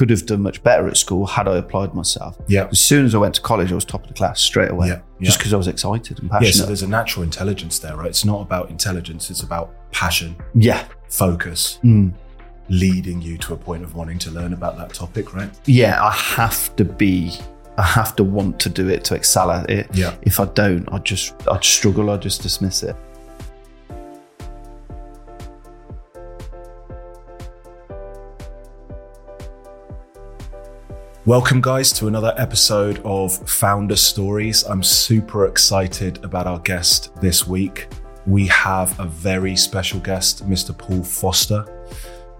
could have done much better at school had I applied myself. Yeah. As soon as I went to college, I was top of the class straight away, Yeah, just yeah. because I was excited and passionate. Yeah, so there's a natural intelligence there, right? It's not about intelligence, it's about passion, yeah, focus, Mm. leading you to a point of wanting to learn about that topic, right? yeah. I have to be. I have to want to do it to excel at it. Yeah. If I don't, I just I'd struggle. I just dismiss it. Welcome, guys, to another episode of Founder Stories. I'm super excited about our guest this week. We have a very special guest, Mr. Paul Foster.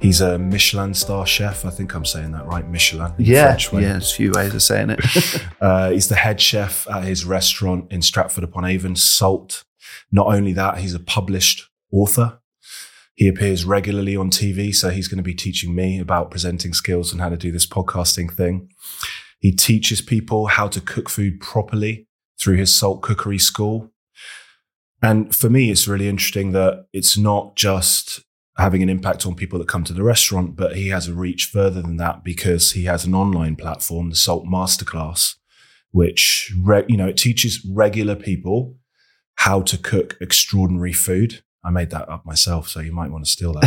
He's a Michelin star chef. I think I'm saying that right, Michelin. Yeah, French way. yeah. There's a few ways of saying it. Uh, he's the head chef at his restaurant in Stratford upon Avon, Salt. Not only that, he's a published author. He appears regularly on TV, so he's going to be teaching me about presenting skills and how to do this podcasting thing. He teaches people how to cook food properly through his Salt Cookery School. And for me, it's really interesting that it's not just having an impact on people that come to the restaurant, but he has a reach further than that because he has an online platform, the Salt Masterclass, which re- you know it teaches regular people how to cook extraordinary food. I made that up myself, so you might want to steal that.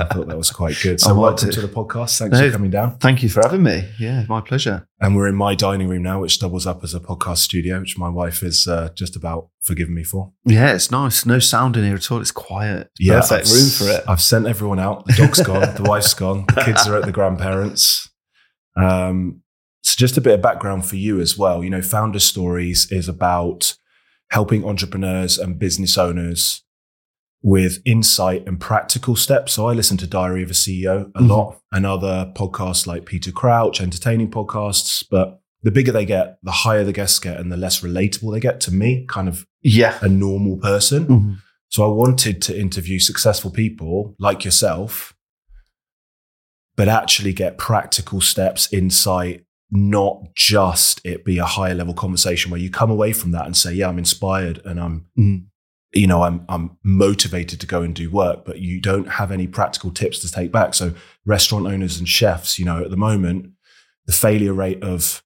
I thought that was quite good. So welcome do. to the podcast. Thanks No. for coming down. Thank you for having me. Yeah, my pleasure. And we're in my dining room now, which doubles up as a podcast studio, which my wife is uh, just about forgiven me for. Yeah, it's nice. No sound in here at all. It's quiet. It's Yeah, perfect I've room for it. I've sent everyone out. The dog's gone. the wife's gone. The kids are at the grandparents. Um, so just a bit of background for you as well. You know, Founder Stories is about helping entrepreneurs and business owners with insight and practical steps. So I listen to Diary of a CEO a Mhm. lot and other podcasts like Peter Crouch, entertaining podcasts. But the bigger they get, the higher the guests get and the less relatable they get to me, kind of Yeah. a normal person. Mhm. So I wanted to interview successful people like yourself, but actually get practical steps, insight, not just it be a higher level conversation where you come away from that and say, yeah, I'm inspired and I'm, Mhm. You know, I'm, I'm motivated to go and do work, but you don't have any practical tips to take back. So restaurant owners and chefs, you know, at the moment, the failure rate of,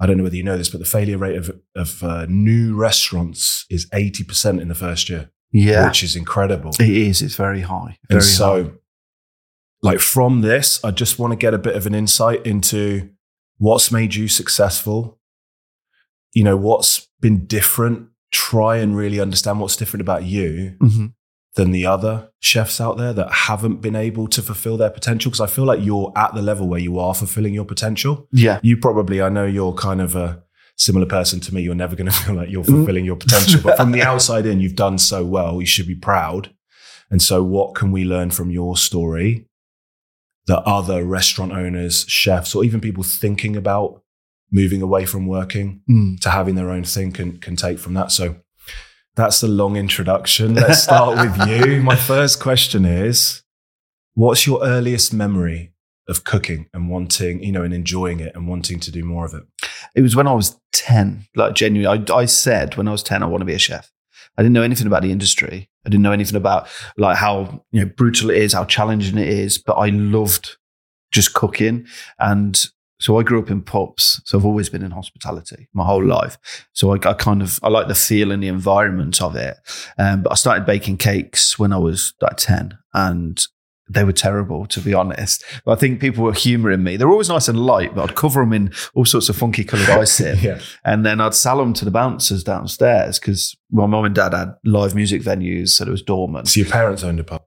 I don't know whether you know this, but the failure rate of, of uh, new restaurants is 80% in the first year Yeah. which is incredible. It is. It's very high. Very and so, high. like from this, I just want to get a bit of an insight into what's made you successful. You know, what's been different. Try and really understand what's different about you Mhm. than the other chefs out there that haven't been able to fulfill their potential. Because I feel like you're at the level where you are fulfilling your potential. Yeah. You probably, I know you're kind of a similar person to me. You're never going to feel like you're fulfilling your potential. But from the outside in, you've done so well. You should be proud. And so, what can we learn from your story that other restaurant owners, chefs, or even people thinking about moving away from working Mm. to having their own thing can, can take from that? So, that's the long introduction. Let's start with you. My first question is What's your earliest memory of cooking and wanting, you know, and enjoying it and wanting to do more of it? It was when I was 10. Like, genuinely, I, I said when I was 10, I want to be a chef. I didn't know anything about the industry. I didn't know anything about like how you know brutal it is, how challenging it is. But I loved just cooking, and so I grew up in pubs. So I've always been in hospitality my whole life. So I, I kind of I like the feel and the environment of it. Um, but I started baking cakes when I was like ten, and they were terrible to be honest. But I think people were humouring me. They were always nice and light, but I'd cover them in all sorts of funky coloured icing. yeah. And then I'd sell them to the bouncers downstairs because my mum and dad had live music venues, so there was dormant. So, your parents owned a pub.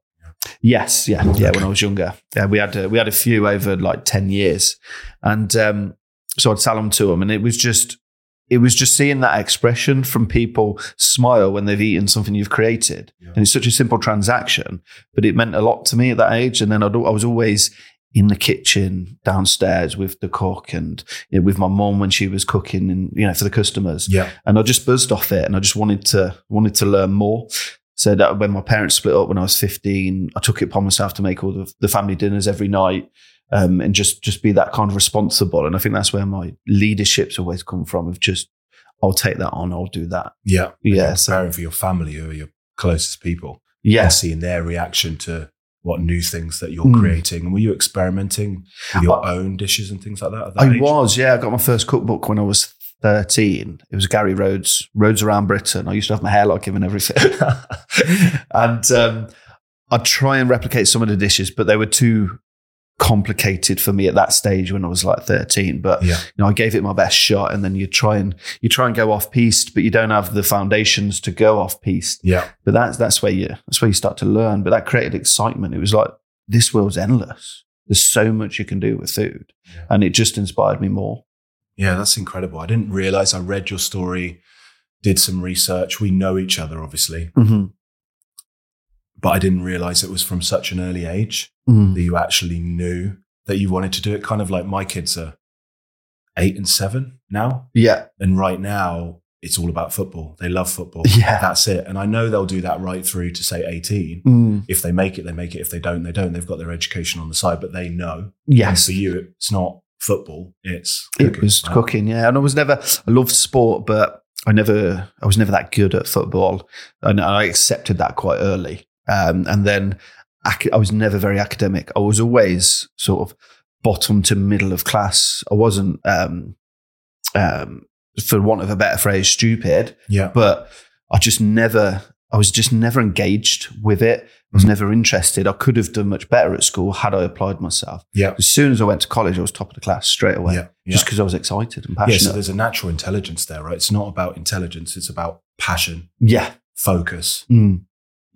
Yes, yeah, yeah. When I was younger, yeah, we had a, we had a few over like ten years, and um, so I'd sell them to them, and it was just it was just seeing that expression from people smile when they've eaten something you've created, Yeah. and it's such a simple transaction, but it meant a lot to me at that age. And then I'd, I was always in the kitchen downstairs with the cook and you know, with my mom when she was cooking and you know for the customers Yeah. and I just buzzed off it, and I just wanted to wanted to learn more. So that when my parents split up when I was fifteen, I took it upon myself to make all the, the family dinners every night, um, and just just be that kind of responsible. And I think that's where my leadership's always come from. Of just, I'll take that on, I'll do that. Yeah. Yeah, so- Preparing for your family or your closest people. Yeah, And seeing their reaction to what new things that you're Mm. creating. And were you experimenting with your own dishes and things like that? At that I age? was, yeah. I got my first cookbook when I was 13. It was Gary Rhodes, Rhodes Around Britain. I used to have my hair like him and everything. and um, I'd try and replicate some of the dishes, but they were too complicated for me at that stage when I was like 13. But Yeah. you know, I gave it my best shot and then you try and you try and go off piste, but you don't have the foundations to go off piste. Yeah. But that's that's where you that's where you start to learn. But that created excitement. It was like this world's endless. There's so much you can do with food, Yeah. and it just inspired me more. Yeah, that's incredible. I didn't realize I read your story, did some research. We know each other, obviously, Mm-hmm. but I didn't realize it was from such an early age Mm. that you actually knew that you wanted to do it. Kind of like my kids are eight and seven now. Yeah, And right now, it's all about football. They love football. Yeah. That's it. And I know they'll do that right through to say 18. Mm. If they make it, they make it. If they don't, they don't. They've got their education on the side, but they know. And yes. for you, it's not football, it's It was right? cooking, yeah. And I was never, I loved sport, but I never, I was never that good at football. And I accepted that quite early. Um, and then ac- I was never very academic. I was always sort of bottom to middle of class. I wasn't, um, um, for want of a better phrase, stupid, Yeah. but I just never, I was just never engaged with it. I was Mhm. never interested. I could have done much better at school had I applied myself. Yeah. As soon as I went to college, I was top of the class straight away Yeah. Yeah. just because I was excited and passionate. yeah. So there's a natural intelligence there, right? It's not about intelligence. It's about passion, yeah. focus, Mm.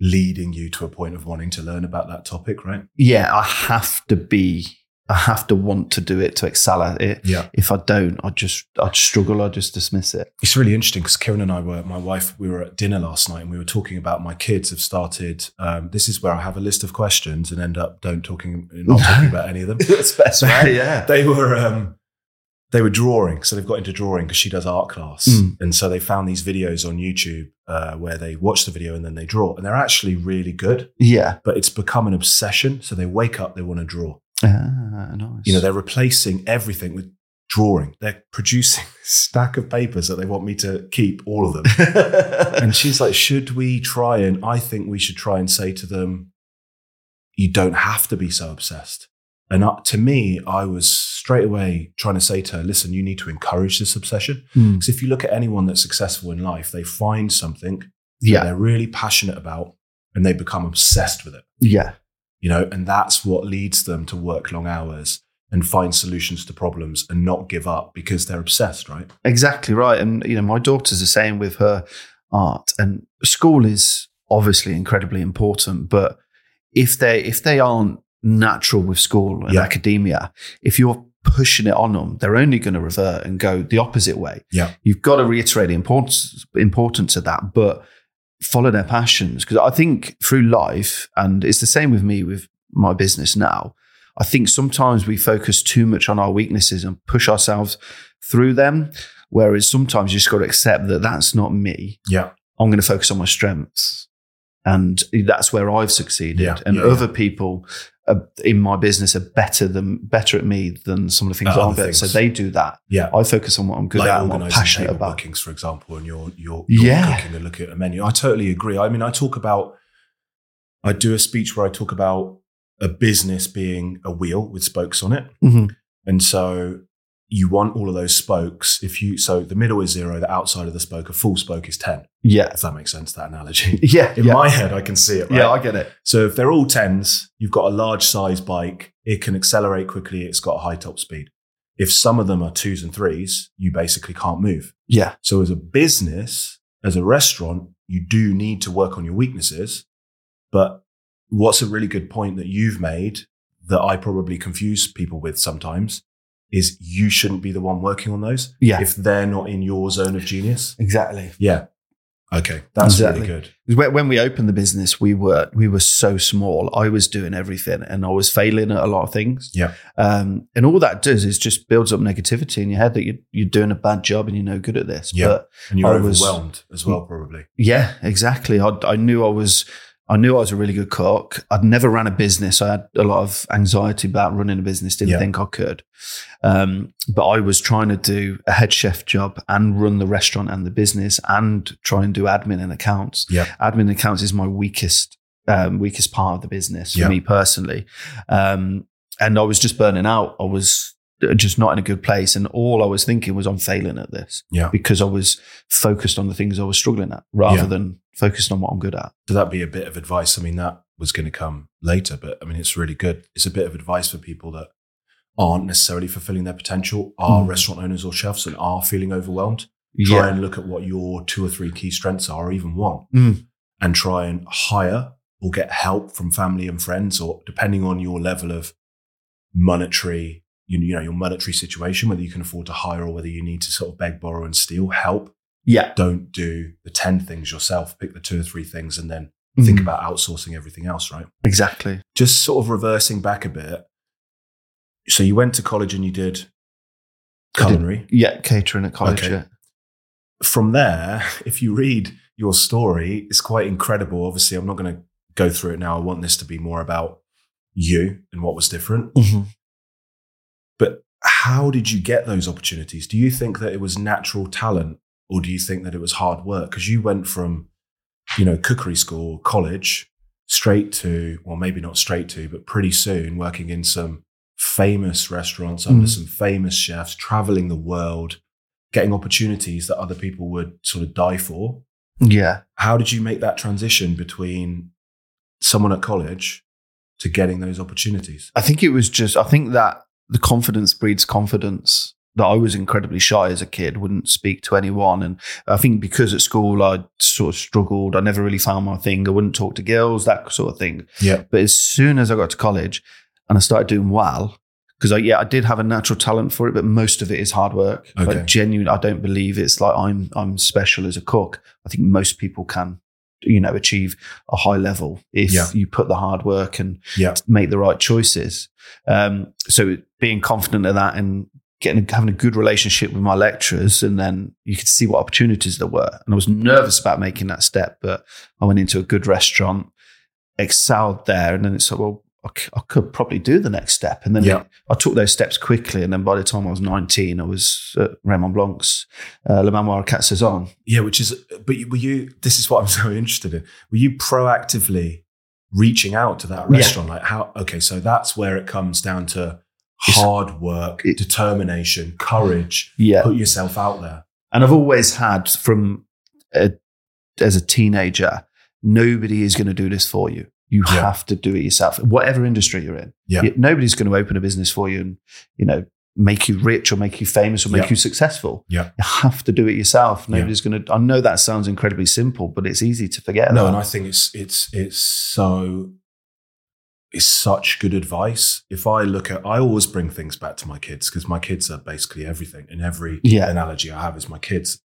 leading you to a point of wanting to learn about that topic, right? Yeah. I have to be, I have to want to do it to excel at it. Yeah. If I don't, I just, I'd struggle. I'd just dismiss it. It's really interesting because Kieran and I were, my wife, we were at dinner last night and we were talking about my kids have started. Um, this is where I have a list of questions and end up don't talking, not talking about any of them. That's best, right? yeah. they were um, they were drawing, so they've got into drawing because she does art class, Mm. and so they found these videos on YouTube uh, where they watch the video and then they draw, and they're actually really good. Yeah. But it's become an obsession. So they wake up, they want to draw. Ah, nice. You know, they're replacing everything with drawing. They're producing a stack of papers that they want me to keep all of them. and she's like, should we try and I think we should try and say to them, you don't have to be so obsessed. And uh, to me, I was straight away trying to say to her, listen, you need to encourage this obsession. Mm. Because if you look at anyone that's successful in life, they find something that yeah. they're really passionate about and they become obsessed with it, Yeah. You know, and that's what leads them to work long hours and find solutions to problems and not give up because they're obsessed, right? Exactly right. And, you know, my daughter's the same with her art. And school is obviously incredibly important. But if they, if they aren't natural with school and Yeah. academia, if you're pushing it on them, they're only going to revert and go the opposite way. Yeah. You've got to reiterate the importance, importance of that, but follow their passions. Because I think through life, and it's the same with me with my business now, I think sometimes we focus too much on our weaknesses and push ourselves through them. Whereas sometimes you just got to accept that that's not me. Yeah. I'm going to focus on my strengths. And that's where I've succeeded. Yeah, and yeah, yeah. other people uh, in my business are better than better at me than some of the things I'm better. So they do that. Yeah. I focus on what I'm good like at and what I'm passionate about. bookings, for example, and you're you're, you're Yeah. cooking and look at a menu. I totally agree. I mean, I talk about. I do a speech where I talk about a business being a wheel with spokes on it, Mhm. and so you want all of those spokes. If you so the middle is zero, the outside of the spoke, a full spoke is ten. Yeah. If that makes sense, that analogy. Yeah. In yeah. my head, I can see it. Right? yeah, I get it. So if they're all tens, you've got a large size bike. It can accelerate quickly. It's got a high top speed. If some of them are twos and threes, you basically can't move. Yeah. So as a business, as a restaurant, you do need to work on your weaknesses. But what's a really good point that you've made that I probably confuse people with sometimes is you shouldn't be the one working on those Yeah. if they're not in your zone of genius. exactly. Yeah. Okay. That's Exactly. really good. When we opened the business, we were we were so small. I was doing everything, and I was failing at a lot of things. Yeah. Um, and all that does is just builds up negativity in your head that you're, you're doing a bad job and you're no good at this. Yeah. But And you're I was- overwhelmed as well, probably. yeah, exactly. I, I knew I was. I knew I was a really good cook. I'd never ran a business. I had a lot of anxiety about running a business. Didn't Yeah. think I could. Um, but I was trying to do a head chef job and run the restaurant and the business and try and do admin and accounts. Yeah. Admin and accounts is my weakest um, weakest part of the business for Yeah. me personally. Um, and I was just burning out. I was just not in a good place. And all I was thinking was, I'm failing at this Yeah. because I was focused on the things I was struggling at rather Yeah. than focused on what I'm good at. So that'd be a bit of advice. I mean, that was going to come later, but I mean, it's really good. It's a bit of advice for people that aren't necessarily fulfilling their potential, are Mm. restaurant owners or chefs, and are feeling overwhelmed. Try and look at what your two or three key strengths are, or even one, Mm. and try and hire or get help from family and friends, or depending on your level of monetary, you, you know, your monetary situation, whether you can afford to hire or whether you need to sort of beg, borrow, and steal help. Yeah. Don't do the 10 things yourself. Pick the two or three things and then think Mm. about outsourcing everything else, right? Exactly. Just sort of reversing back a bit. So you went to college and you did I did- culinary. Yeah. Catering at college. Okay. Yeah. From there, if you read your story, it's quite incredible. Obviously, I'm not going to go through it now. I want this to be more about you and what was different. Mhm. How did you get those opportunities? Do you think that it was natural talent or do you think that it was hard work? Because you went from, you know, cookery school, college, straight to, well, maybe not straight to, but pretty soon working in some famous restaurants under Mhm. some famous chefs, traveling the world, getting opportunities that other people would sort of die for. Yeah. How did you make that transition between someone at college to getting those opportunities? I think it was just, I think that the confidence breeds confidence. That I was incredibly shy as a kid, wouldn't speak to anyone. And I think because at school I sort of struggled, I never really found my thing. I wouldn't talk to girls, that sort of thing. Yeah. But as soon as I got to college and I started doing well, because I, yeah, I did have a natural talent for it, but most of it is hard work. Okay. Like genuine, I don't believe it's like I'm I'm special as a cook. I think most people can, you know, achieve a high level if Yeah. you put the hard work and Yeah. make the right choices. Um, so being confident of that and getting having a good relationship with my lecturers, and then you could see what opportunities there were. And I was nervous about making that step, but I went into a good restaurant, excelled there, and then it's like, well, I, c- I could probably do the next step. And then Yeah. I took those steps quickly, and then by the time I was nineteen, I was at Raymond Blanc's uh, Le Manoir Quat'Saisons. Yeah, which is, but were you, this is what I'm so interested in. Were you proactively reaching out to that Yeah. restaurant? Like, how, okay, so that's where it comes down to hard work, it- determination, courage, Yeah, put yourself out there. And I've always had from a, as a teenager, nobody is going to do this for you. You Yeah. have to do it yourself, whatever industry you're in. Yeah. Nobody's going to open a business for you and you know make you rich or make you famous or make Yeah. you successful. Yeah. You have to do it yourself. Yeah. Nobody's going to. I know that sounds incredibly simple, but it's easy to forget. No, that. and I think it's, it's, it's so, it's such good advice. If I look at, I always bring things back to my kids because my kids are basically everything. And every Yeah. analogy I have is my kids.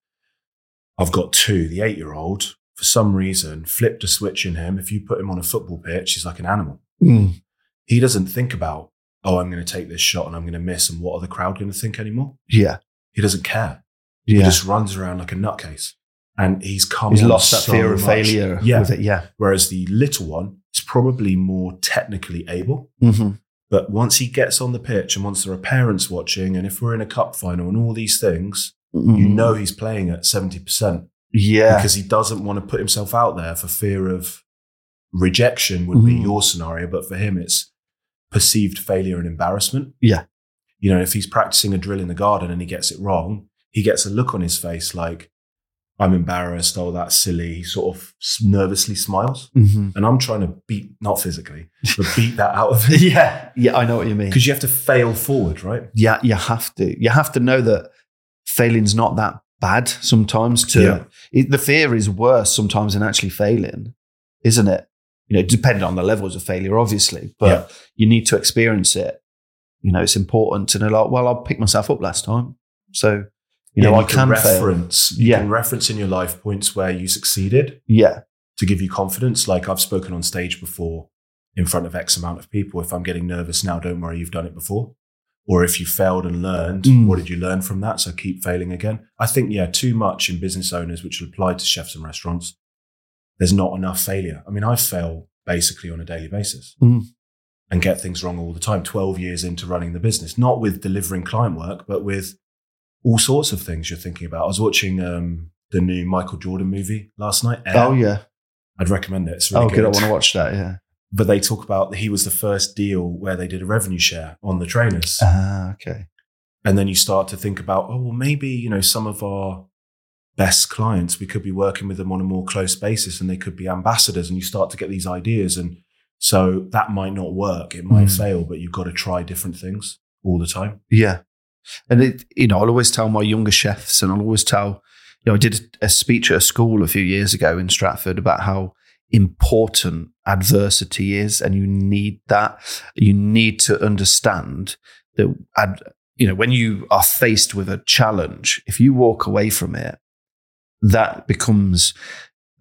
I've got two. The eight year old, for some reason, flipped a switch in him. If you put him on a football pitch, he's like an animal. Mm. He doesn't think about, oh, I'm going to take this shot and I'm going to miss, and what are the crowd going to think anymore? Yeah, He doesn't care. He just runs around like a nutcase. And he's come He's lost that so fear of much. failure. Yeah. with it. Yeah. Whereas the little one is probably more technically able. hmm But once he gets on the pitch and once there are parents watching, and if we're in a cup final and all these things, you know he's playing at 70% Mm-hmm. Yeah. because he doesn't want to put himself out there for fear of rejection, would be Mhm. your scenario. But for him, it's perceived failure and embarrassment. Yeah. You know, if he's practicing a drill in the garden and he gets it wrong, he gets a look on his face like, I'm embarrassed. Oh, that's silly. He sort of nervously smiles. hmm And I'm trying to beat, not physically, but beat that out of him. yeah. Yeah. I know what you mean. Because you have to fail forward, right? yeah, you have to. You have to know that failing's not that bad sometimes. To Yeah. it, the fear is worse sometimes than actually failing, isn't it? You know, depending on the levels of failure, obviously, but Yeah. you need to experience it. You know, it's important to know, like, well, i picked myself up last time, so you know, Yeah, I can, fail. reference. You Yeah. can reference in your life points where you succeeded Yeah, to give you confidence. Like I've spoken on stage before in front of X amount of people. If I'm getting nervous now, don't worry, you've done it before. Or if you failed and learned, Mm. what did you learn from that? So keep failing again. I think, yeah, too much in business owners, which will apply to chefs and restaurants. There's not enough failure. I mean, I fail basically on a daily basis Mm. and get things wrong all the time. 12 years into running the business, not with delivering client work, but with all sorts of things you're thinking about. I was watching um, the new Michael Jordan movie last night. Air. oh yeah, I'd recommend it. It's really oh, good. good. I want to watch that. Yeah. But they talk about he was the first deal where they did a revenue share on the trainers. Ah, okay. and then you start to think about, oh, well, maybe, you know, some of our best clients, we could be working with them on a more close basis and they could be ambassadors. And you start to get these ideas. And so that might not work. It might Mm. fail, but you've got to try different things all the time. Yeah. And it, you know, I'll always tell my younger chefs and I'll always tell, you know, I did a speech at a school a few years ago in Stratford about how important adversity is and you need that. You need to understand that, ad, you know, when you are faced with a challenge, if you walk away from it, that becomes,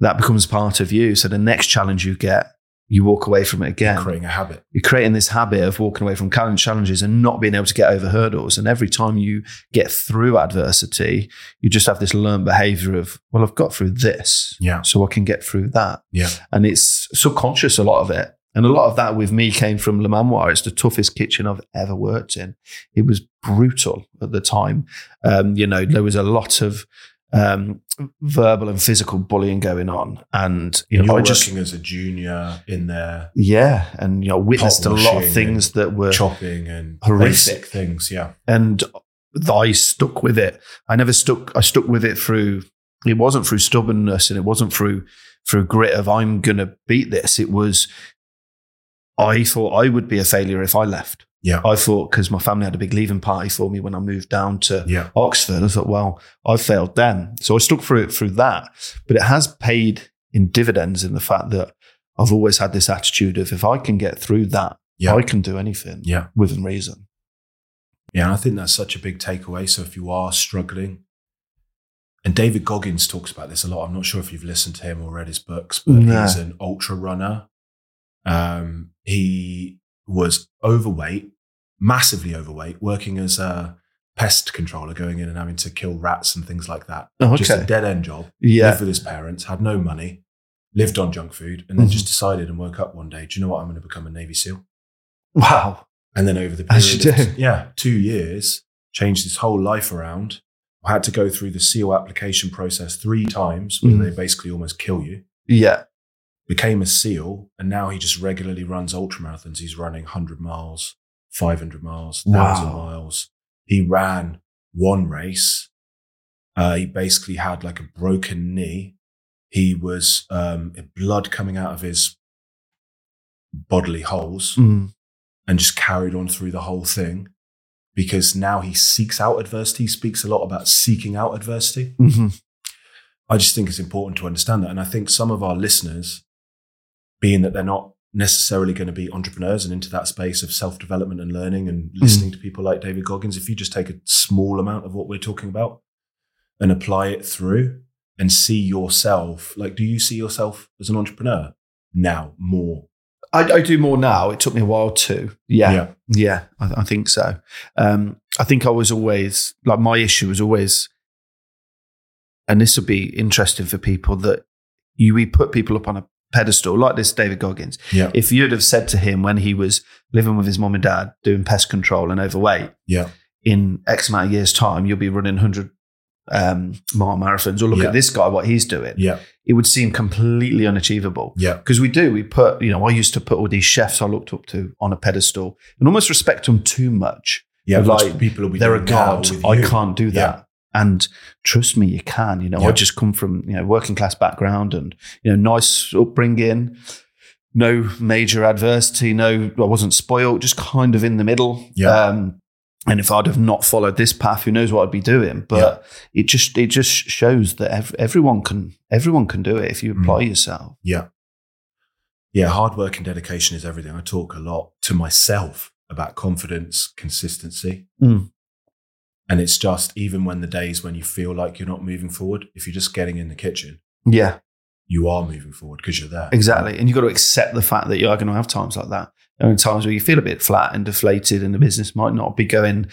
that becomes part of you. So the next challenge you get, you walk away from it again You're Creating a habit. you're creating this habit of walking away from challenge- challenges and not being able to get over hurdles. And every time you get through adversity, you just have this learned behavior of, well, I've got through this, Yeah. so I can get through that. Yeah. And it's subconscious, a lot of it. And a lot of that with me came from Le Manoir. It's the toughest kitchen I've ever worked in. It was brutal at the time. Um, you know, there was a lot of um, verbal and physical bullying going on. And, you know, You're I just, working as a junior in there, yeah. And, you know, witnessed a lot of things that were chopping and horrific. things. Yeah. and I stuck with it. I never stuck. I stuck with it through. It wasn't through stubbornness, and it wasn't through through grit of I'm going to beat this. It was. I thought I would be a failure if I left. Yeah. I thought because my family had a big leaving party for me when I moved down to Yeah. Oxford. I thought, well, I failed then, so I stuck through it through that. But it has paid in dividends in the fact that I've always had this attitude of if I can get through that, Yeah. I can do anything Yeah. within reason. Yeah, and I think that's such a big takeaway. So if you are struggling, and David Goggins talks about this a lot. I'm not sure if you've listened to him or read his books, but No. he's an ultra runner. Um, he was overweight, massively overweight, working as a pest controller, going in and having to kill rats and things like that. Oh, Just a dead end job. Yeah. Lived with his parents, had no money, lived on junk food, and then Mhm. just decided and woke up one day, do you know what? I'm going to become a Navy SEAL. Wow. And then over the period, of, yeah, two years, changed his whole life around. I had to go through the SEAL application process three times, where Mhm. they basically almost kill you. Yeah. Became a SEAL, and now he just regularly runs ultramarathons. He's running 100 miles, 500 miles, 1,000 Wow. miles. He ran one race. Uh, he basically had like a broken knee. He was um, blood coming out of his bodily holes Mm. and just carried on through the whole thing because now he seeks out adversity. He speaks a lot about seeking out adversity. hmm I just think it's important to understand that. And I think some of our listeners, being that they're not necessarily going to be entrepreneurs and into that space of self development and learning and listening to people like David Goggins, if you just take a small amount of what we're talking about and apply it through and see yourself, like, do you see yourself as an entrepreneur now more? I, I do more now. It took me a while too. Yeah. Yeah. I, I think so. Um, I think I was always like my issue was always, and this would be interesting for people that you we put people up on a pedestal like this David Goggins. Yeah. If you'd have said to him when he was living with his mom and dad doing pest control and overweight, Yeah. in X amount of years' time, you'll be running 100 um, mile marathons, or look Yeah. at this guy, what he's doing. Yeah. It would seem completely unachievable. Yeah. Because we do, we put, you know, I used to put all these chefs I looked up to on a pedestal and almost respect them too much. Yeah. Like, people will be They're a god. I you. can't do that. And trust me, you can. You know, Yeah. I just come from, you know, working class background and, you know, nice upbringing, no major adversity, no, I wasn't spoiled, just kind of in the middle. Yeah. Um, and if I'd have not followed this path, who knows what I'd be doing? But it just it just shows that ev- everyone can everyone can do it if you Mm. apply yourself. Yeah. Yeah, hard work and dedication is everything. I talk a lot to myself about confidence, consistency. Mm. And it's just even when the days when you feel like you're not moving forward, if you're just getting in the kitchen, Yeah, you are moving forward because you're there. exactly. And you've got to accept the fact that you are going to have times like that. There are times where you feel a bit flat and deflated, and the business might not be going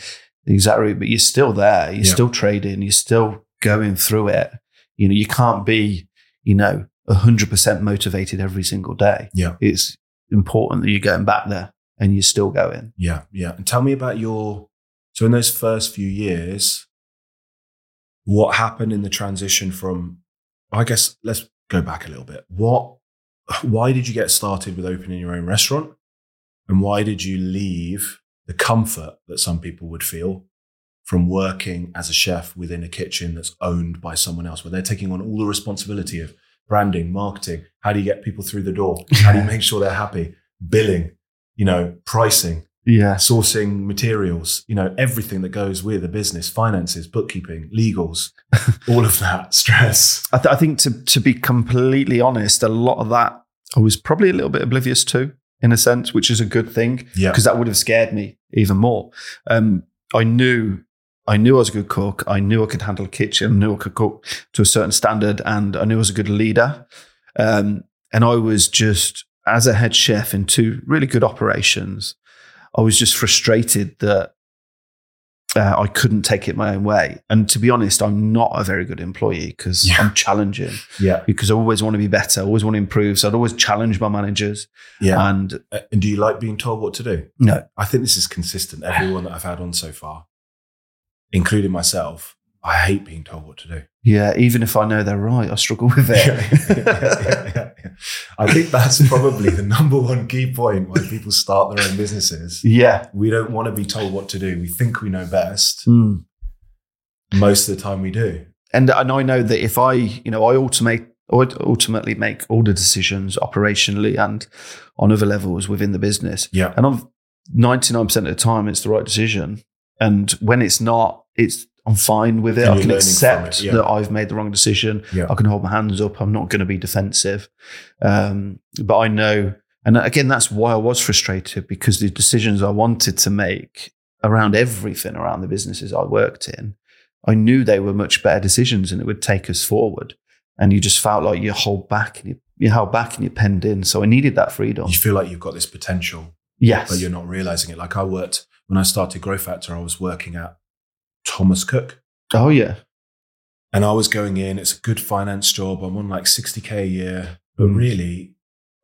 the exact route, but you're still there. You're Yeah. still trading. You're still going through it. You know, you can't be, you know, hundred percent motivated every single day. Yeah. it's important that you're getting back there and you're still going. Yeah, yeah. And tell me about your so in those first few years, what happened in the transition from I guess let's go back a little bit. What why did you get started with opening your own restaurant? And why did you leave the comfort that some people would feel from working as a chef within a kitchen that's owned by someone else, where they're taking on all the responsibility of branding, marketing, how do you get people through the door? How do you make sure they're happy? Billing, you know, pricing, Yeah. sourcing materials, you know, everything that goes with a business, finances, bookkeeping, legals, all of that stress. I, th- I think to to be completely honest, a lot of that I was probably a little bit oblivious to, in a sense, which is a good thing Yeah. because that would have scared me even more. Um, I knew. I knew I was a good cook. I knew I could handle a kitchen. I knew I could cook to a certain standard, and I knew I was a good leader. Um, and I was just, as a head chef in two really good operations, I was just frustrated that uh, I couldn't take it my own way. And to be honest, I'm not a very good employee because Yeah. I'm challenging Yeah. because I always want to be better, I always want to improve. So I'd always challenge my managers. Yeah. And Uh, and do you like being told what to do? no, I think this is consistent. Everyone that I've had on so far, including myself, I hate being told what to do. Yeah, even if I know they're right, I struggle with it. Yeah, yeah, yeah. I think that's probably the number one key point why people start their own businesses. yeah. We don't want to be told what to do. We think we know best. Mm. Most of the time we do. And, and I know that if I, you know, I automate, I ultimately make all the decisions operationally and on other levels within the business. Yeah. And I'm 99% of the time, it's the right decision. And when it's not, it's, I'm fine with it. And I can accept it, yeah. that I've made the wrong decision. Yeah. I can hold my hands up. I'm not going to be defensive. Um, but I know, and again, that's why I was frustrated because the decisions I wanted to make around everything around the businesses I worked in, I knew they were much better decisions and it would take us forward. And you just felt like you hold back and you, you held back and you penned in. So I needed that freedom. You feel like you've got this potential, Yes. but you're not realizing it. Like I worked, when I started Growth Factor, I was working at Thomas Cook. oh, yeah. And I was going in, it's a good finance job. I'm on like 60K a year. But Mm. really,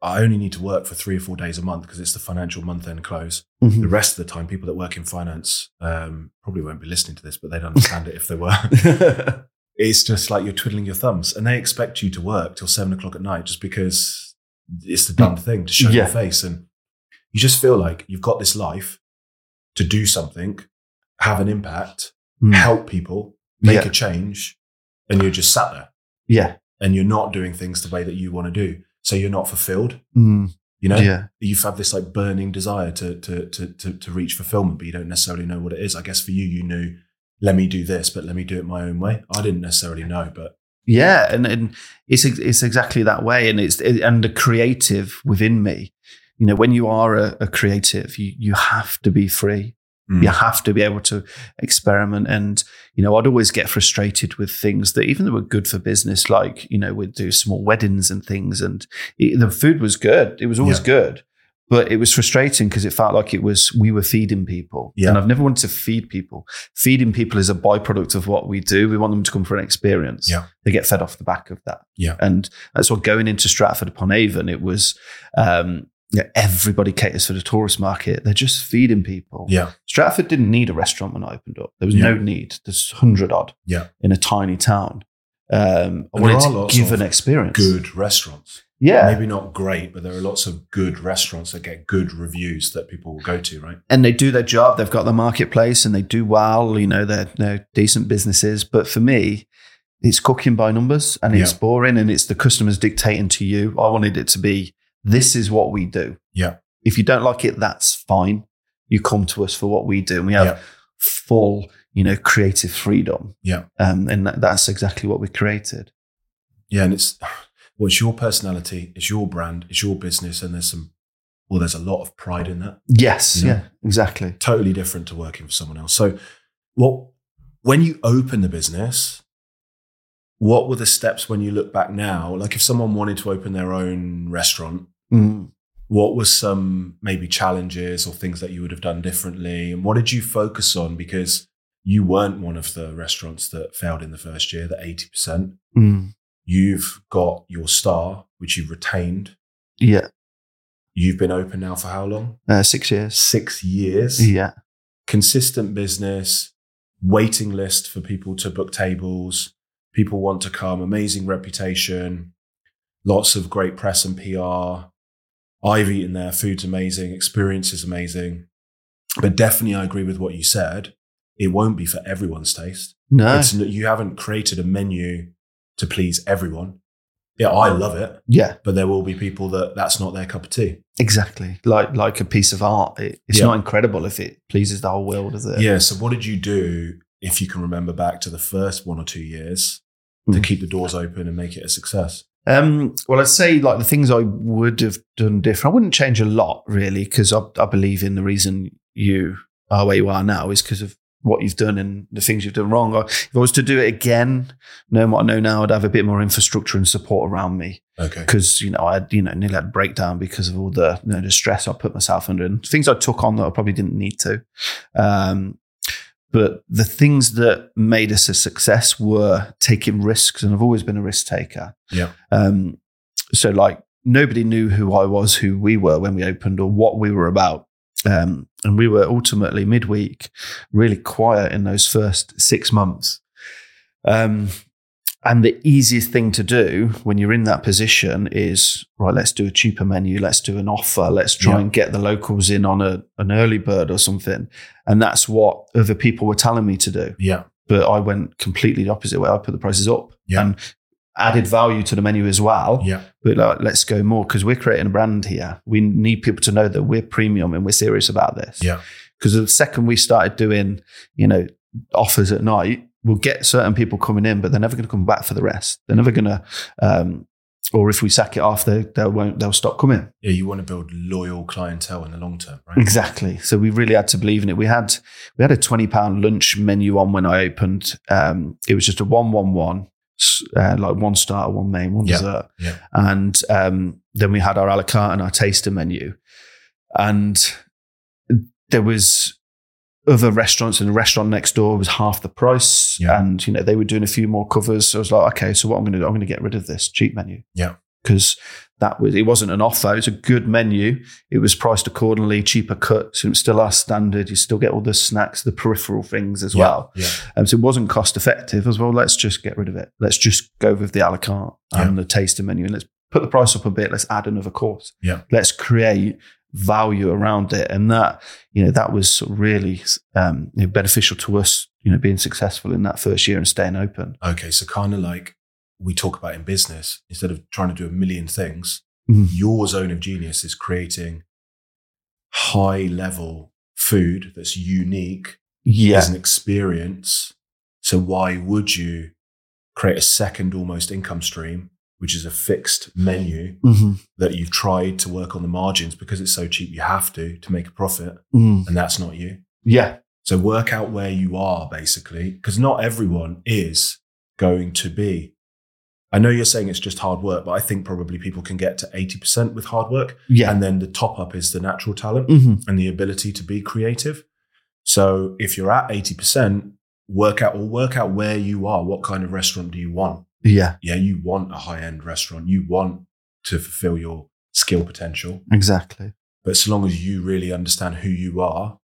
I only need to work for three or four days a month because it's the financial month end close. Mhm. The rest of the time, people that work in finance um, probably won't be listening to this, but they'd understand it if they were. It's just like you're twiddling your thumbs and they expect you to work till seven o'clock at night just because it's the done thing to show Yeah. your face. And you just feel like you've got this life to do something, have an impact, Mm. help people, make Yeah. a change, and you're just sat there yeah. and you're not doing things the way that you want to do. So you're not fulfilled. Mm. You know, Yeah. you've had this like burning desire to, to to to to reach fulfillment, but you don't necessarily know what it is. I guess for you, you knew, let me do this, but let me do it my own way. I didn't necessarily know, but Yeah, and, and it's it's exactly that way, and it's and the creative within me. You know, when you are a, a creative, you you have to be free. Mm. You have to be able to experiment. And you know, I'd always get frustrated with things that even that were good for business, like you know, we'd do small weddings and things, and it, the food was good. It was always Yeah. good. But it was frustrating because it felt like it was we were feeding people, Yeah. and I've never wanted to feed people. Feeding people is a byproduct of what we do. We want them to come for an experience. Yeah. they get fed off the back of that. Yeah. And that's what going into Stratford upon Avon, it was um, yeah, everybody caters for the tourist market. They're just feeding people. yeah, Stratford didn't need a restaurant when I opened up. There was Yeah. no need. There's hundred odd Yeah. in a tiny town. Um, I wanted to give an experience. good restaurants. Yeah. Maybe not great, but there are lots of good restaurants that get good reviews that people will go to, right? and they do their job. They've got their marketplace and they do well. You know, they're, they're decent businesses. But for me, it's cooking by numbers and it's Yeah. boring and it's the customers dictating to you. I wanted it to be this is what we do. Yeah. If you don't like it, that's fine. You come to us for what we do. And we have Yeah. full, you know, creative freedom. Yeah. Um, and that's exactly what we created. Yeah, and it's well, it's your personality, it's your brand, it's your business, and there's some well, there's a lot of pride in that. Yes. You know? Yeah, exactly. Totally different to working for someone else. So, what when you open the business, what were the steps when you look back now? Like if someone wanted to open their own restaurant, Mm. what were some maybe challenges or things that you would have done differently? And what did you focus on? Because you weren't one of the restaurants that failed in the first year, the 80%. Mm. You've got your star, which you've retained. Yeah. You've been open now for how long? Uh, six years. Six years. Yeah. Consistent business, waiting list for people to book tables. People want to come, amazing reputation. lots of great press and PR. I've eaten there. Food's amazing. Experience is amazing. But definitely, I agree with what you said. It won't be for everyone's taste. No. It's, you haven't created a menu to please everyone. Yeah, I love it, yeah, but there will be people that that's not their cup of tea. exactly. Like like a piece of art. It, it's Yeah. not incredible if it pleases the whole world, is it? Yeah. So, what did you do if you can remember back to the first one or two years to Mm. keep the doors open and make it a success? Um, well, I'd say like the things I would have done different. I wouldn't change a lot really because I, I believe in the reason you are where you are now is because of what you've done and the things you've done wrong. I- If I was to do it again, knowing what I know now, I'd have a bit more infrastructure and support around me Okay. because you know I had, you know nearly had a breakdown because of all the you know the stress I put myself under and things I took on that I probably didn't need to. Um, but the things that made us a success were taking risks, and I've always been a risk taker. Yeah. Um, so like nobody knew who I was, who we were when we opened, or what we were about. Um, and we were ultimately midweek really quiet in those first six months. Um, and the easiest thing to do when you're in that position is right. Let's do a cheaper menu. Let's do an offer. Let's try Yeah. and get the locals in on a an early bird or something. And that's what other people were telling me to do. Yeah. But I went completely the opposite way. I put the prices up Yeah. and added value to the menu as well. Yeah. But like, let's go more because we're creating a brand here. We need people to know that we're premium and we're serious about this. Yeah. Because the second we started doing, you know, offers at night, we'll get certain people coming in, but they're never going to come back for the rest. They're never going to, um, or if we sack it off, they, they won't. They'll stop coming. Yeah. You want to build loyal clientele in the long term, right? Exactly. So we really had to believe in it. We had we had a twenty pound lunch menu on when I opened. Um, it was just a one one one, uh, like one starter, one main, one Yeah. dessert, Yeah. and um, then we had our a la carte and our taster menu, and there was other restaurants and the restaurant next door was half the price. Yeah. and you know they were doing a few more covers. So i was like okay so what i'm going to do? I'm going to get rid of this cheap menu. Yeah. because that was it wasn't an offer. It was a good menu. It was priced accordingly cheaper cuts it was still our standard. You still get all the snacks the peripheral things as Yeah. well. Yeah. um, so it wasn't cost effective. As well let's just get rid of it. Let's just go with the a la carte and the taster menu and let's put the price up a bit. Let's add another course. Yeah. let's create value around it and that you know that was really um, you know, beneficial to us you know being successful in that first year and staying open Okay. So, kind of like we talk about in business, instead of trying to do a million things, Mhm. your zone of genius is creating high level food that's unique yeah as an experience. So why would you create a second almost income stream, which is a fixed menu Mhm. that you've tried to work on the margins because it's so cheap you have to to make a profit, Mm. and that's not you. yeah So work out where you are basically, because not everyone is going to be. I know you're saying it's just hard work, but I think probably people can get to 80% with hard work. yeah And then the top up is the natural talent Mhm. and the ability to be creative. So if you're at 80%, work out or work out where you are. What kind of restaurant do you want? Yeah Yeah, you want a high end restaurant. You want to fulfill your skill potential. exactly But so long as you really understand who you are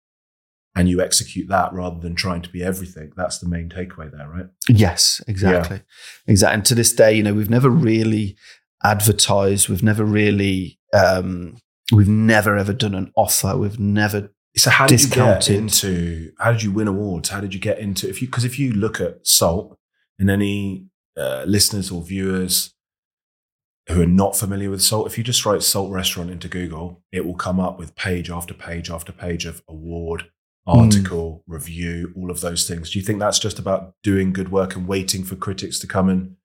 and you execute that rather than trying to be everything, that's the main takeaway there, right? Yes, exactly. Exactly. And to this day, you know, we've never really advertised. We've never really, um, we've never ever done an offer. We've never, So how did you get into? How did you win awards? How did you get into? If you because if you look at Salt and any uh, listeners or viewers who are not familiar with Salt, if you just write Salt Restaurant into Google, it will come up with page after page after page of award, article, review, all of those things. Do you think that's just about doing good work and waiting for critics to come and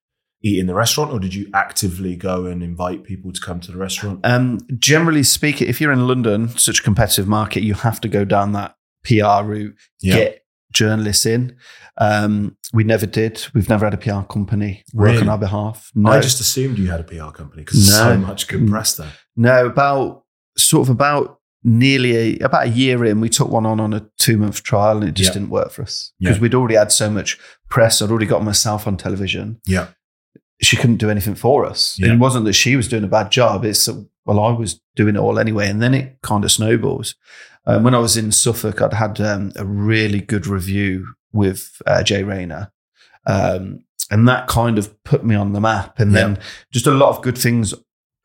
eat in the restaurant, or did you actively go and invite people to come to the restaurant? um, generally speaking, if you're in London, such a competitive market, you have to go down that PR route, Yeah. get journalists in. Um, we never did. We've never had a PR company work Really? on our behalf. No. I just assumed you had a PR company because there's so much good press there. No, about sort of about nearly a, about a year in, we took one on on a two month trial and it just Yeah. didn't work for us because we'd already had so much press. I'd already got myself on television. Yeah. She couldn't do anything for us. Yeah. It wasn't that she was doing a bad job. It's that, well, I was doing it all anyway. And then it kind of snowballs. Um, when I was in Suffolk, I'd had um, a really good review with uh, Jay Rayner. Um, and that kind of put me on the map. And then just a lot of good things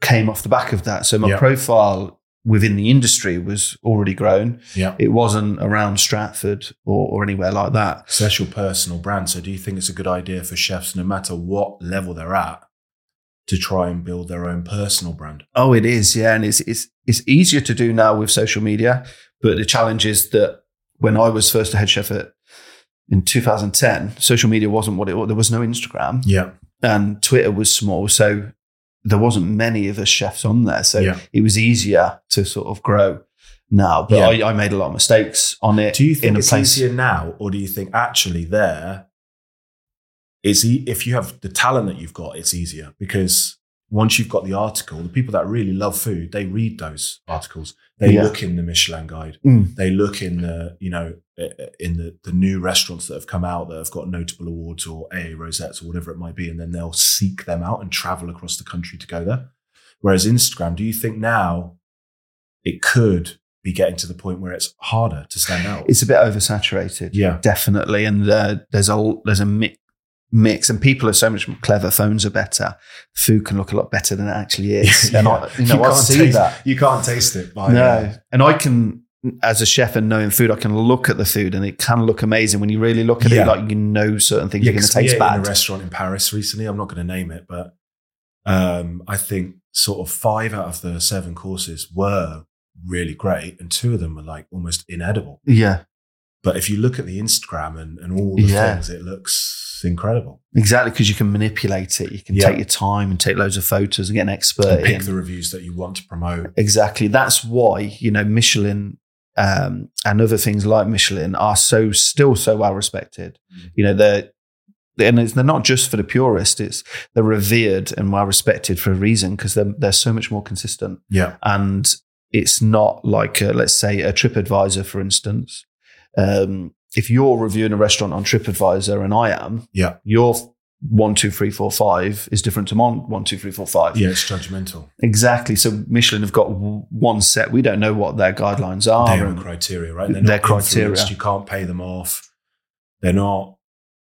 came off the back of that. So my Yeah. profile within the industry was already grown. Yeah. It wasn't around Stratford or, or anywhere like that. So that's your personal brand. So do you think it's a good idea for chefs, no matter what level they're at, to try and build their own personal brand? Oh, it is, yeah, and it's it's it's easier to do now with social media. But the challenge is that when I was first a head chef at in 2010, social media wasn't what it was. There was no Instagram, Yeah. and Twitter was small, so there wasn't many of us chefs on there. So Yeah. it was easier to sort of grow now. But Yeah. I, I made a lot of mistakes on it. Do you think it's place? easier now, or do you think actually there, it's e- if you have the talent that you've got, it's easier because once you've got the article, the people that really love food, they read those articles. They Yeah. look in the Michelin guide. Mm. They look in the you know uh, in the the new restaurants that have come out that have got notable awards or AA rosettes or whatever it might be, and then they'll seek them out and travel across the country to go there. Whereas Instagram, do you think now it could be getting to the point where it's harder to stand out? It's a bit oversaturated. yeah. definitely. And uh, there's a there's a mi- mix, and people are so much clever. Phones are better. Food can look a lot better than it actually is. And I, you know, I see taste, that. You can't taste it. By, No, and I can, as a chef and knowing food, I can look at the food, and it can look amazing when you really look at Yeah. it. Like you know, certain things yeah, are going to taste ate in a restaurant in Paris recently. I'm not going to name it, but um, I think sort of five out of the seven courses were really great, and two of them were like almost inedible. Yeah, But if you look at the Instagram and, and all the Yeah. things, it looks incredible. exactly. Because you can manipulate it. You can Yeah. take your time and take loads of photos and get an expert. And pick in. the reviews that you want to promote. Exactly. That's why, you know, Michelin um, and other things like Michelin are so still so well respected. Mm. You know, they're and it's, they're not just for the purist. It's they're revered and well respected for a reason because they're they're so much more consistent. Yeah, And it's not like a, let's say a TripAdvisor, for instance. Um, if you're reviewing a restaurant on TripAdvisor and I am, yeah, your one, two, three, four, five is different to mine. One, two, three, four, five. yeah. It's judgmental. Exactly. So Michelin have got one set. We don't know what their guidelines are. they have and- a criteria, right? They're Their criteria. You can't pay them off. They're not,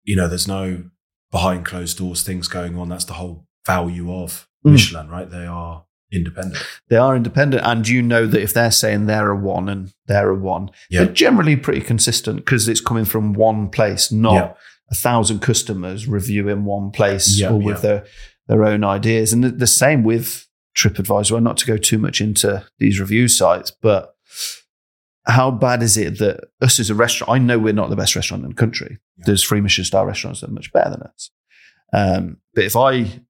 you know, there's no behind closed doors things going on. That's the whole value of Mm. Michelin, right? They are independent. they are independent, and you know that if they're saying they're a one and they're a one, Yeah. they're generally pretty consistent because it's coming from one place, not Yeah. a thousand customers reviewing one place Yeah, or with their their own ideas. And the, the same with TripAdvisor. Well, not to go too much into these review sites, but how bad is it that us as a restaurant? I know we're not the best restaurant in the country. There's three Michelin star restaurants that are much better than us. Um, but if I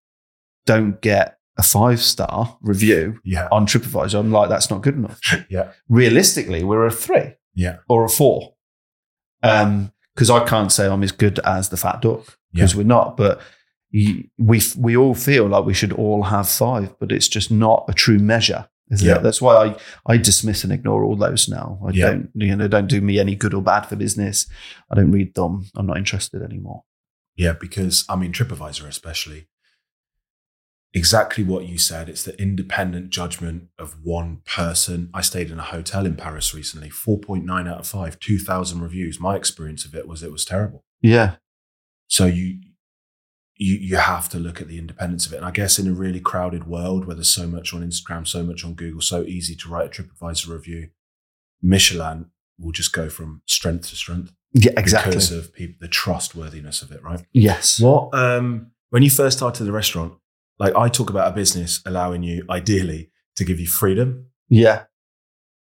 don't get a five star review Yeah. on TripAdvisor, I'm like, that's not good enough. Yeah. Realistically, we're a three Yeah. or a four. Um, because I can't say I'm as good as the fat duck because Yeah. we're not. But we we all feel like we should all have five, but it's just not a true measure. Yeah. it? That's why I, I dismiss and ignore all those now. I Yeah. don't you know don't do me any good or bad for business. I don't read them. I'm not interested anymore. Yeah. Because, I mean, TripAdvisor, especially, exactly what you said. It's the independent judgment of one person. I stayed in a hotel in Paris recently, 4.9 out of 5, 2,000 reviews. My experience of it was it was terrible. Yeah, So you you you have to look at the independence of it. And I guess in a really crowded world where there's so much on Instagram, so much on Google, so easy to write a TripAdvisor review, Michelin will just go from strength to strength yeah, exactly. because of people, the trustworthiness of it, right? yes. What um when you first started the restaurant, like I talk about a business allowing you ideally to give you freedom, Yeah.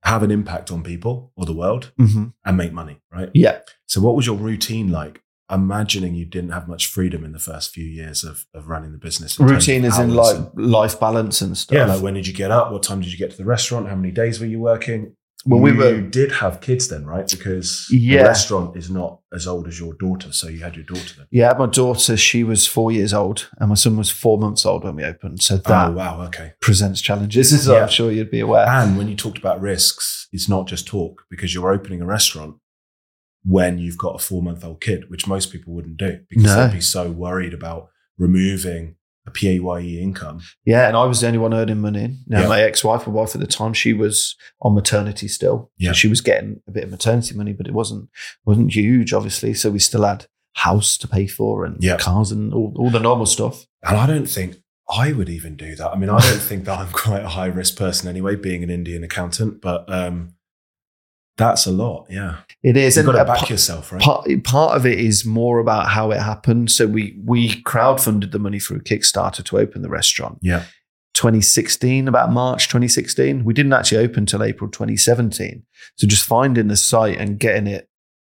have an impact on people or the world, hmm and make money, right? Yeah. So what was your routine like? Imagining you didn't have much freedom in the first few years of, of running the business. Routine is in like life balance and stuff. yeah, like when did you get up? What time did you get to the restaurant? How many days were you working? Well, we you were- did have kids then, right? Because Yeah. the restaurant is not as old as your daughter, so you had your daughter then. Yeah, my daughter, she was four years old, and my son was four months old when we opened. So oh, that oh wow, okay. presents challenges, as Yeah. I'm sure you'd be aware. And when you talked about risks, it's not just talk because you're opening a restaurant when you've got a four month old kid, which most people wouldn't do because No. they'd be so worried about removing a PAYE income. Yeah, and I was the only one earning money. Now, Yeah. my ex-wife, my wife at the time, she was on maternity still. Yeah. So she was getting a bit of maternity money, but it wasn't wasn't huge, obviously. So we still had house to pay for and Yeah. cars and all, all the normal stuff. And I don't think I would even do that. I mean, I don't think that I'm quite a high risk person anyway, being an Indian accountant, but um, that's a lot. Yeah. It is. You've got to back pa- yourself, right? part, part of it is more about how it happened. So we we crowdfunded the money through Kickstarter to open the restaurant. Yeah. 2016, about March 2016. We didn't actually open till April 2017. So just finding the site and getting it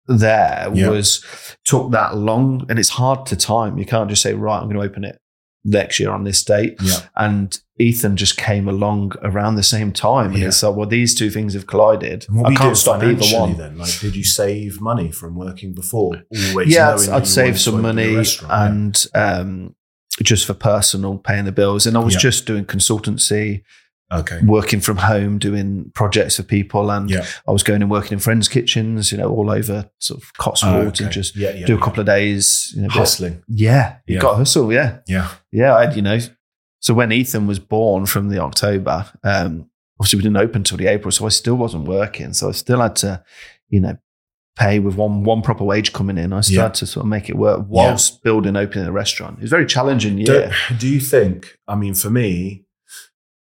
there Yeah. was took that long, and it's hard to time. You can't just say, right, I'm going to open it next year on this date. Yeah. And Ethan just came along around the same time, and Yeah. it's like, well, these two things have collided. And I were you doing can't stop either one. then? Like, did you save money from working before? Always yeah, I'd, I'd save some money yeah. and um, just for personal paying the bills. And I was Yeah. just doing consultancy, okay. working from home, doing projects for people. And. I was going and working in friends' kitchens, you know, all over sort of Cotswolds and Okay. just yeah, yeah, do a couple of days. You know, bit- hustling. yeah, you got hustle. Yeah. Yeah. Yeah. I had, you know, so when Ethan was born from the October, um, obviously we didn't open till the April, so I still wasn't working. So I still had to, you know, pay with one one proper wage coming in. I still Yeah. had to sort of make it work whilst building opening a restaurant. It was a very challenging year. Do, do you think, I mean, for me,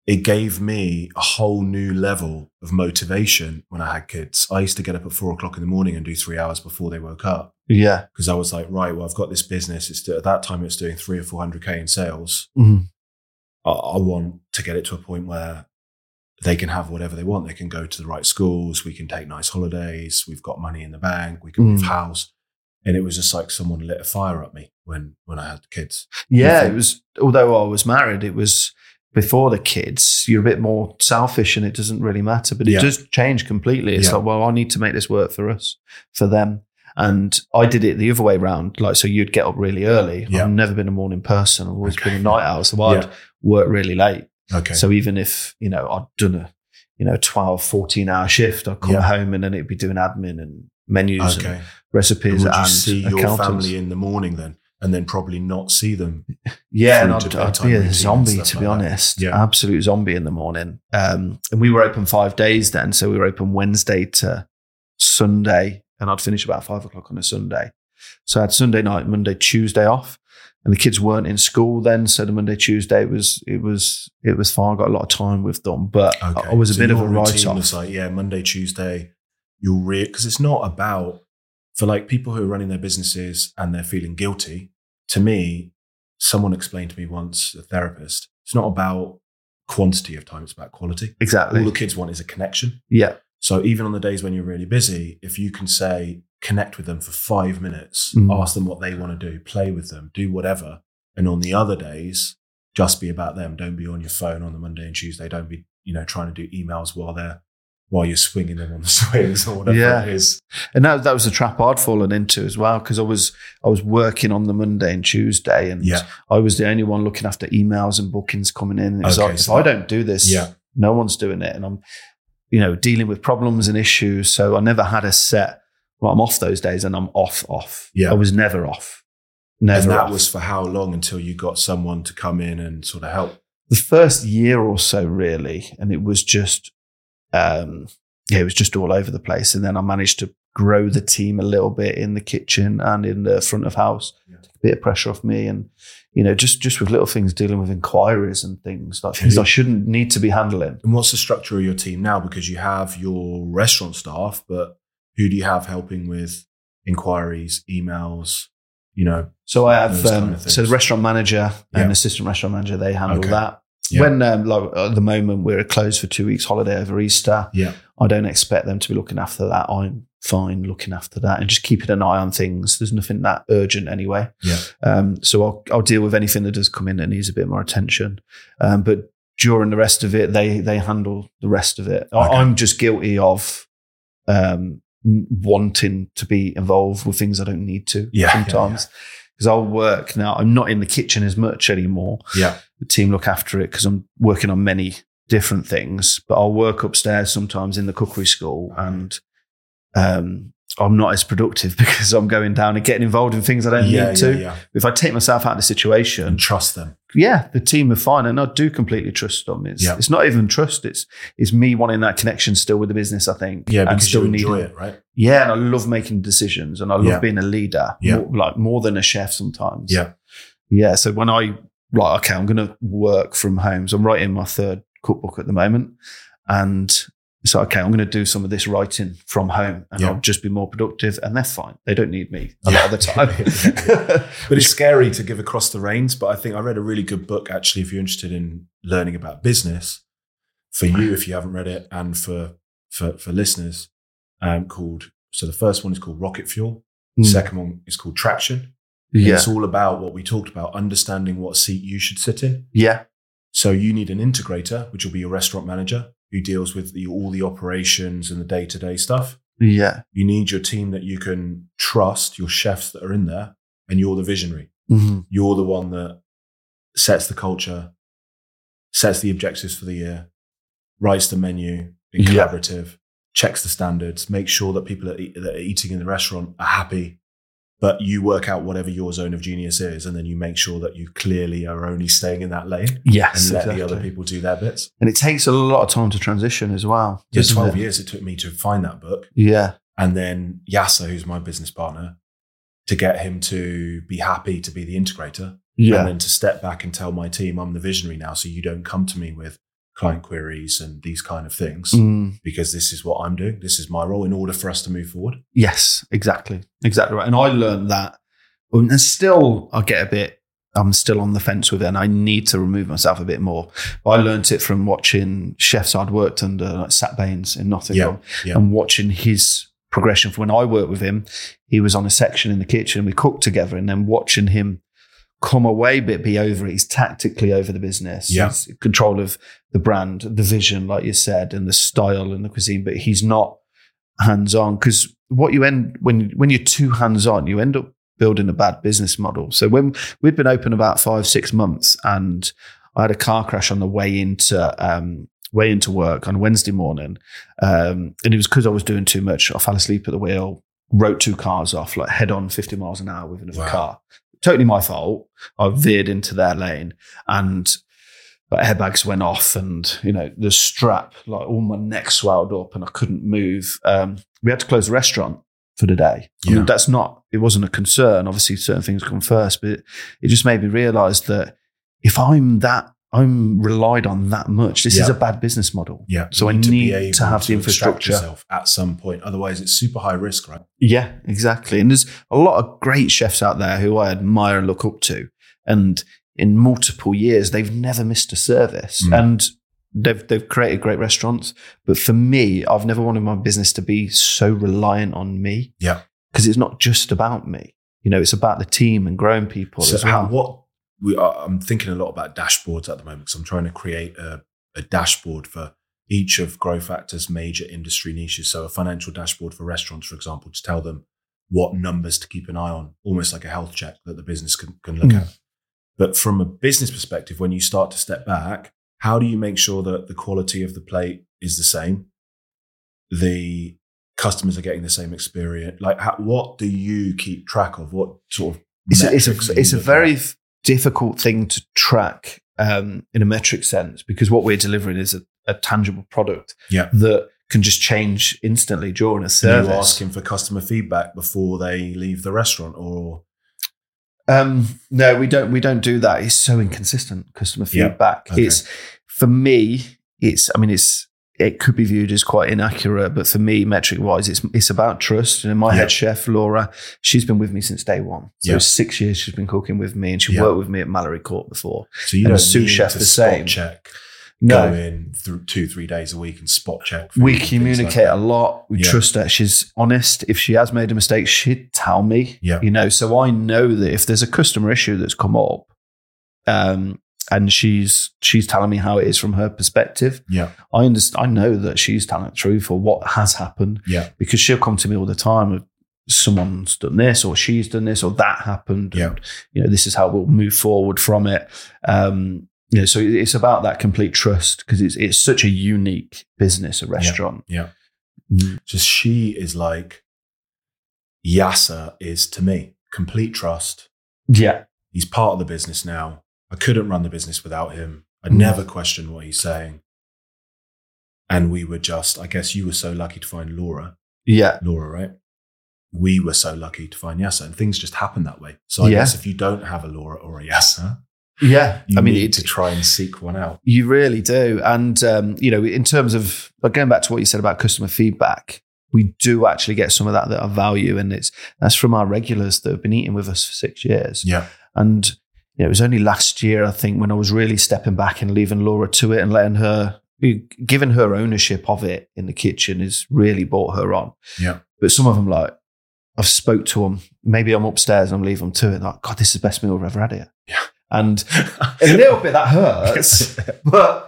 it gave me a whole new level of motivation when I had kids. I used to get up at four o'clock in the morning and do three hours before they woke up Yeah. because I was like, right, well, I've got this business. It's at that time, it's doing three or 400K in sales. Mhm. I, I want to get it to a point where they can have whatever they want. They can go to the right schools. We can take nice holidays. We've got money in the bank. We can move Mm. house. And it was just like someone lit a fire up me when, when I had kids. Yeah. It was, although I was married, it was before the kids, you're a bit more selfish and it doesn't really matter, but it Yeah. does change completely. It's Yeah. like, well, I need to make this work for us, for them. And I did it the other way around. Like, so you'd get up really early. Yeah. I've never been a morning person. I've always Okay. been a night owl. So I'd Yeah. work really late. Okay. So even if, you know, I'd done a, you know, 12, 14 hour shift, I'd come Yeah. home and then it'd be doing admin and menus and okay. recipes Would you and see your family in the morning then, and then probably not see them? Yeah, and I'd, I'd be a zombie to be like that. honest. Yeah. Absolute zombie in the morning. Um, and we were open five days then, so we were open Wednesday to Sunday, and I'd finish about five o'clock on a Sunday. So I had Sunday night, Monday, Tuesday off, and the kids weren't in school then. So the Monday, Tuesday it was it was it was fine. I got a lot of time with them, but I- Okay. I was a So bit of a write off. like, yeah, Monday, Tuesday, you'll re because it's not about for like people who are running their businesses and they're feeling guilty. To me, someone explained to me once, a therapist, it's not about quantity of time; it's about quality. Exactly. All the kids want is a connection. Yeah. So even on the days when you're really busy, if you can say connect with them for five minutes, Mm. ask them what they want to do, play with them, do whatever, and on the other days, just be about them. Don't be on your phone on the Monday and Tuesday. Don't be you know trying to do emails while they're while you're swinging them on the swings or whatever Yeah. it is. And that that was the trap I'd fallen into as well because I was I was working on the Monday and Tuesday, and Yeah, I was the only one looking after emails and bookings coming in. And Okay, like, so if I don't do this, yeah, no one's doing it. And I'm, you know, dealing with problems and issues. So I never had a set, well, I'm off those days and I'm off, off. Yeah. I was never off. Never and that off. was for how long until you got someone to come in and sort of help. the first year or so, really. And it was just, um, yeah, it was just all over the place. And then I managed to grow the team a little bit in the kitchen and in the front of house, Yeah. Take a bit of pressure off me. And, you know, just, just with little things, dealing with inquiries and things like things I shouldn't need to be handling. And what's the structure of your team now? Because you have your restaurant staff, but who do you have helping with inquiries, emails? You know, So I have um, so the restaurant manager Yeah. and assistant restaurant manager. They handle Okay. that. Yeah. When um, like at the moment we're closed for two weeks holiday over Easter, yeah, I don't expect them to be looking after that. I'm fine looking after that and just keeping an eye on things. There's nothing that urgent anyway. Yeah. Um, so I'll I'll deal with anything that does come in that needs a bit more attention. Um, but during the rest of it, they they handle the rest of it. Okay. I'm just guilty of um, wanting to be involved with things I don't need to Yeah, yeah, sometimes. Because I'll work now. I'm not in the kitchen as much anymore yeah, the team look after it because I'm working on many different things. But I'll work upstairs sometimes in the cookery school, and um, I'm not as productive because I'm going down and getting involved in things I don't yeah, need to. yeah. If I take myself out of the situation, And trust them. yeah, the team are fine, and I do completely trust them. It's Yeah. it's not even trust; it's it's me wanting that connection still with the business. I think, Yeah, and because still you enjoy needing- it, right? Yeah, and I love making decisions, and I love being a leader. Yeah. more, like more than a chef sometimes. Yeah. yeah. So when I like, okay, I'm going to work from home. So I'm writing my third cookbook at the moment, and so okay, I'm going to do some of this writing from home, and Yeah. I'll just be more productive. And they're fine; they don't need me a lot of the time. But it's scary to give across the reins. But I think I read a really good book actually. If you're interested in learning about business, for you if you haven't read it, and for for for listeners, um, called so the first one is called Rocket Fuel. The Mm. second one is called Traction. Yeah, It's all about what we talked about, understanding what seat you should sit in. yeah, So you need an integrator, which will be your restaurant manager, who deals with the, all the operations and the day to day stuff. yeah. You need your team that you can trust, your chefs that are in there, and you're the visionary. Mhm. You're the one that sets the culture, sets the objectives for the year, writes the menu in Yeah. collaborative, checks the standards, makes sure that people that, eat, that are eating in the restaurant are happy. But you work out whatever your zone of genius is, and then you make sure that you clearly are only staying in that lane Yes, and let exactly. the other people do their bits. And it takes a lot of time to transition as well. Yeah, 12 it? years it took me to find that book. Yeah, And then Yasser, who's my business partner, to get him to be happy to be the integrator. yeah, And then to step back and tell my team, I'm the visionary now. So you don't come to me with client queries and these kind of things Mm, because this is what I'm doing. This is my role in order for us to move forward. yes, exactly, exactly right. And I learned that, and still I get a bit. I'm still on the fence with it, and I need to remove myself a bit more. But I learned it from watching chefs I'd worked under, like Sat Baines in Nottingham, yeah. and watching his progression. From when I worked with him, he was on a section in the kitchen. We cooked together, and then watching him come away, but be over it. He's tactically over the business. Yeah. He's in control of the brand, the vision, like you said, and the style and the cuisine. But he's not hands on because what you end when when you're too hands on, you end up building a bad business model. So when we'd been open about five six months, and I had a car crash on the way into um, way into work on Wednesday morning, um, and it was because I was doing too much. I fell asleep at the wheel, wrote two cars off, like head on fifty miles an hour with another Wow. car. Totally my fault. I veered into their lane and but airbags went off and you know the strap like all my neck swelled up and i couldn't move. Um, we had to close the restaurant for the day. I mean, that's not it wasn't a concern. Obviously certain things come first but it just made me realize that if i'm that i'm relied on that much this is a bad business model Yeah. So I You need to have the infrastructure. yourself at some point. Otherwise, it's super high risk, right? Yeah, exactly. And there's a lot of great chefs out there who I admire and look up to. And in multiple years, they've never missed a service. Mm. And they've they've created great restaurants. But for me, I've never wanted my business to be so reliant on me. Yeah. Because it's not just about me. You know, it's about the team and growing people So as well. how- what we are, I'm thinking a lot about dashboards at the moment because I'm trying to create a, a dashboard for each of Grow Factor's major industry niches. So a financial dashboard for restaurants, for example, to tell them what numbers to keep an eye on, almost like a health check that the business can, can look Mm. at. But from a business perspective, when you start to step back, how do you make sure that the quality of the plate is the same? The customers are getting the same experience. Like, how, what do you keep track of? What sort of it's a, it's a, it's a very at? Difficult thing to track um, in a metric sense because what we're delivering is a, a tangible product Yeah. that can just change instantly during a Are service. you asking for customer feedback before they leave the restaurant, or Um, no, we don't. We don't do that. It's so inconsistent customer Yeah, feedback. okay. It's for me. It's. I mean, it's. It could be viewed as quite inaccurate, but for me, metric wise, it's it's about trust. And my Yeah. head chef Laura, she's been with me since day one. So Yeah. six years she's been cooking with me, and she Yeah. worked with me at Mallory Court before. so you And don't the sous chef to the spot same. check, No, go in through two three days a week and spot check. we food and things communicate like a lot. We trust her. She's honest. If she has made a mistake, she'd tell me. Yeah. You know, so I know that if there's a customer issue that's come up, um, and she's she's telling me how it is from her perspective, Yeah, I understand. I know that she's telling the truth or what has happened yeah, because she'll come to me all the time. Of, Someone's done this, or she's done this, or that happened. Yeah. And, you know, this is how we'll move forward from it. Um, you know, so it's about that complete trust because it's it's such a unique business, a restaurant. yeah. Mm. Just she is like Yasser is to me. Complete trust. Yeah, He's part of the business now. I couldn't run the business without him. I Mm. never questioned what he's saying. And we were just, I guess you were so lucky to find Laura, Yeah. Laura, right? We were so lucky to find Yasser, and things just happen that way. So I Yeah. guess if you don't have a Laura or a Yasser, Yeah. you I mean, need to try and seek one out. You really do. And, um, you know, in terms of, but going back to what you said about customer feedback, we do actually get some of that that I value. And it's, that's from our regulars that have been eating with us for six years. Yeah. And, you know, it was only last year, I think, when I was really stepping back and leaving Laura to it and letting her, giving her ownership of it in the kitchen has really brought her on. Yeah. But some of them, like, I've spoke to them. Maybe I'm upstairs and I'm leaving them to it. Like, God, this is the best meal I've ever had here. Yeah. And a little bit that hurts, but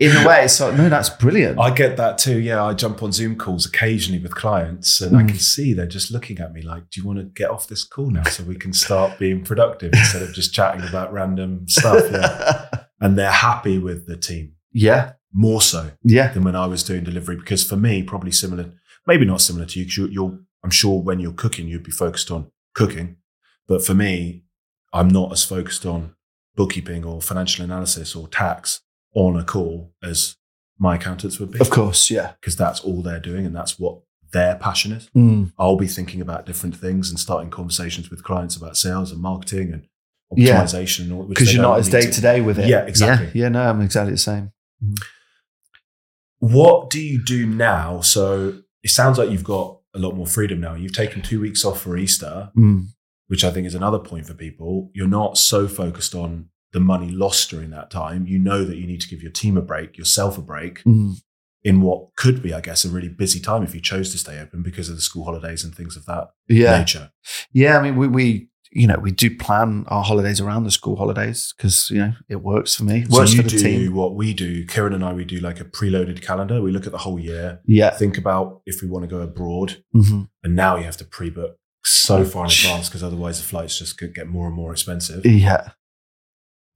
in a way, it's like, no, that's brilliant. I get that too. Yeah, I jump on Zoom calls occasionally with clients, and I Mm. can see they're just looking at me like, "Do you want to get off this call now so we can start being productive instead of just chatting about random stuff?" Yeah. And they're happy with the team yeah, more so yeah, than when I was doing delivery because for me, probably similar, maybe not similar to you. Because you're, you're, I'm sure when you're cooking, you'd be focused on cooking, but for me, I'm not as focused on bookkeeping or financial analysis or tax on a call as my accountants would be of course, yeah. because that's all they're doing and that's what their passion is. Mm. I'll be thinking about different things and starting conversations with clients about sales and marketing and optimization. and all- Because you're don't as day to day with it. Yeah, exactly. Yeah, yeah, no, I'm exactly the same. What do you do now? So it sounds like you've got a lot more freedom now. You've taken two weeks off for Easter, Mm. which I think is another point for people. You're not so focused on the money lost during that time. You know that you need to give your team a break, yourself a break Mm. in what could be, I guess, a really busy time if you chose to stay open because of the school holidays and things of that Yeah, nature. yeah. I mean, we, we, you know, we do plan our holidays around the school holidays because you know it works for me, So works you for the do team. what we do. Kieran and I, we do like a preloaded calendar. We look at the whole year, Yeah, think about if we want to go abroad, hmm and now you have to pre-book so far in advance because otherwise the flights just could get more and more expensive. yeah,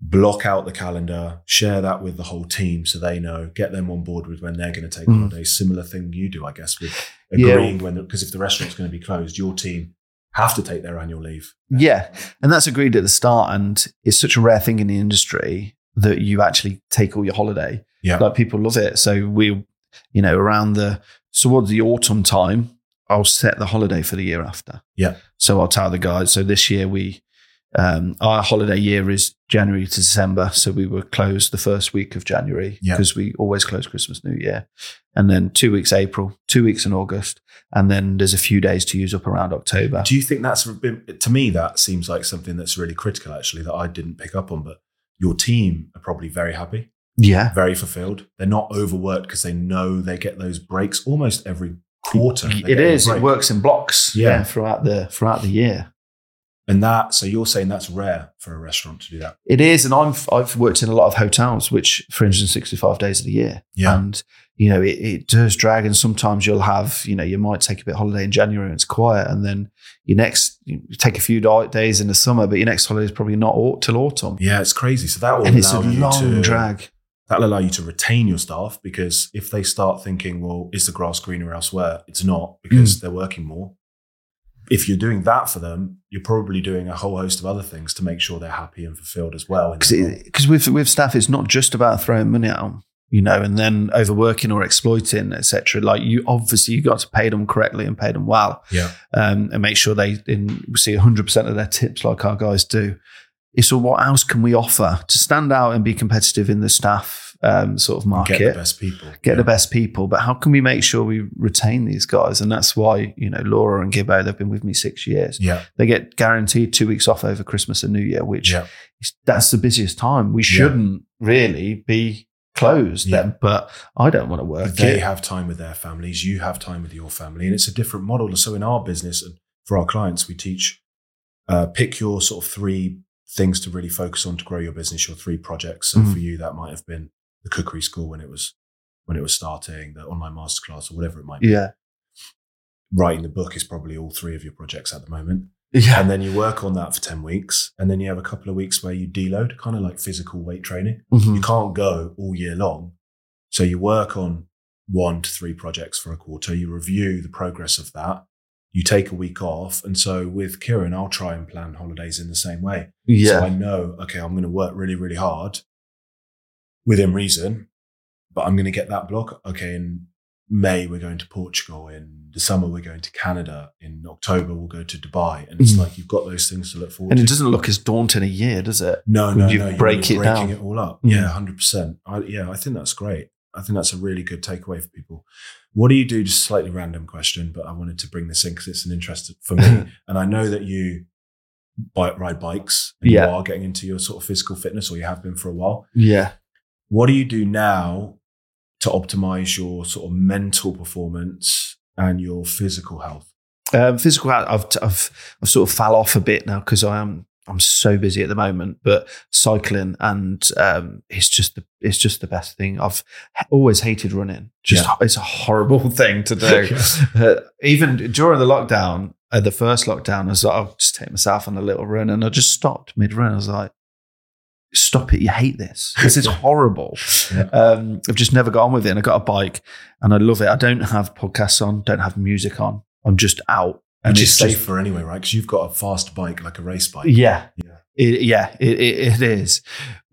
Block out the calendar, share that with the whole team so they know, get them on board with when they're going to take Mm. holidays. Similar thing you do, I guess, with Yeah. agreeing when because if the restaurant's going to be closed, your team have to take their annual leave. yeah. And that's agreed at the start, and it's such a rare thing in the industry that you actually take all your holiday. Yeah. like people love it. So we, you know, around the towards the autumn time, I'll set the holiday for the year after. Yeah. So I'll tell the guys. So this year we, um, our holiday year is January to December. So we were closed the first week of January Yeah. because we always close Christmas, New Year, and then two weeks April, two weeks in August, and then there's a few days to use up around October. Do you think that's bit, to me, that seems like something that's really critical actually that I didn't pick up on, but your team are probably very happy. Yeah. very fulfilled. They're not overworked because they know they get those breaks almost every quarter. It is. It get a is. It break. works in blocks. Yeah. Yeah. throughout the throughout the year. And that, so you're saying that's rare for a restaurant to do that. It is, and I've I've worked in a lot of hotels, which 365 days of the year, Yeah. and you know it, it does drag. And sometimes you'll have, you know, you might take a bit of holiday in January and it's quiet, and then your next you take a few days in the summer, but your next holiday is probably not till autumn, Yeah, it's crazy. So that will and it's a allow you long to, drag. That'll allow you to retain your staff because if they start thinking, well, is the grass greener elsewhere? It's not because Mm. they're working more. If you're doing that for them, you're probably doing a whole host of other things to make sure they're happy and fulfilled as well. Because with with staff, it's not just about throwing money at them, you know, and then overworking or exploiting, etc. Like you, obviously, you got to pay them correctly and pay them well. Yeah. um, and make sure they in, see 100% of their tips like our guys do. It's all what else can we offer to stand out and be competitive in the staff um, sort of market? Get the best people. Get Yeah. the best people, but how can we make sure we retain these guys? And that's why you know Laura and Gibbo they've been with me six years. Yeah. They get guaranteed two weeks off over Christmas and New Year, which Yeah. is, that's the busiest time. We shouldn't really be closed Yeah. then, but I don't want to work. But they it. have time with their families, you have time with your family, and it's a different model. So in our business and for our clients, we teach uh, pick your sort of three things to really focus on to grow your business, your three projects. So Mhm. for you, that might have been the cookery school when it was when it was starting, the online masterclass, or whatever it might be. yeah, Writing the book is probably all three of your projects at the moment. yeah, And then you work on that for 10 weeks. And then you have a couple of weeks where you deload, kind of like physical weight training. Mhm. You can't go all year long. So you work on one to three projects for a quarter. You review the progress of that. you take a week off. And so with Kieran, I'll try and plan holidays in the same way. Yeah. So I know, okay, I'm going to work really, really hard within reason, but I'm going to get that block. Okay, in May, we're going to Portugal. In the summer, we're going to Canada. In October, we'll go to Dubai. And it's Mm. like you've got those things to look forward to. and to. it doesn't look as daunting a year, does it? No, no, you no. you're break it breaking down. it all up. Mm. Yeah, hundred percent. Yeah, I think that's great. I think that's a really good takeaway for people. What do you do? Just slightly random question, but I wanted to bring this in because it's an interest for me, and I know that you bike, ride bikes. And Yeah. you are getting into your sort of physical fitness, or you have been for a while. Yeah. What do you do now to optimize your sort of mental performance and your physical health? Um, physical, health, I've, I've, I've sort of fell off a bit now because I am, I'm so busy at the moment, but cycling and, um, it's just the, it's just the best thing. I've always hated running. Just, Yeah. it's a horrible thing to do. Uh, even during the lockdown, uh, the first lockdown, I was like, I'll just take myself on a little run and I just stopped mid run. I was like, stop it. You hate this. This is horrible. Yeah. Um, I've just never got on with it. And I got a bike and I love it. I don't have podcasts on, don't have music on. I'm just out. Which is it's just- safer anyway, right? Because you've got a fast bike, like a race bike. yeah. Yeah. It, yeah, it, it, it is.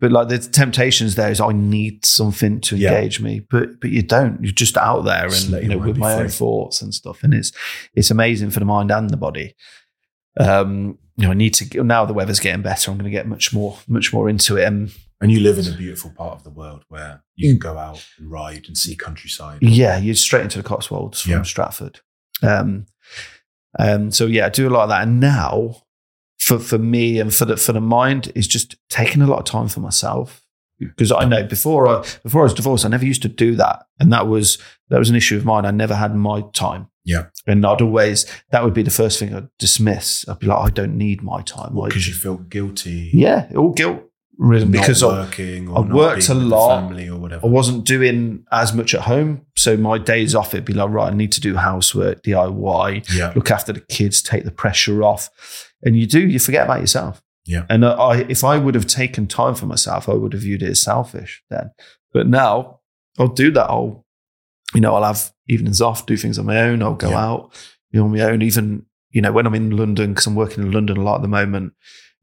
But like the temptations there is I need something to Yeah. engage me, but but you don't. You're just out there and you know with my own thoughts and stuff, and it's it's amazing for the mind and the body. Um, you know, I need to now the weather's getting better. I'm going to get much more much more into it, and And you live in a beautiful part of the world where you can go out and ride and see countryside. yeah, you're straight into the Cotswolds from Yeah. Stratford. Um, um, so yeah, I do a lot of that, and now for for me and for the for the mind is just taking a lot of time for myself Hmm. because I know before I before I was divorced, I never used to do that, and that was that was an issue of mine. I never had my time. Yeah. and I'd always that would be the first thing I'd dismiss. I'd be like, I don't need my time. Because you feel guilty. yeah, all guilt ridden because I, working or I've not worked a with lot. family or whatever. I wasn't doing as much at home. So my days off, it'd be like, right, I need to do housework, DIY, yeah. look after the kids, take the pressure off. And you do, you forget about yourself. Yeah. And uh, I, if I would have taken time for myself, I would have viewed it as selfish then. But now I'll do that. I'll, you know, I'll have evenings off, do things on my own. I'll go Yeah. out, on my own. Even, you know, when I'm in London, because I'm working in London a lot at the moment,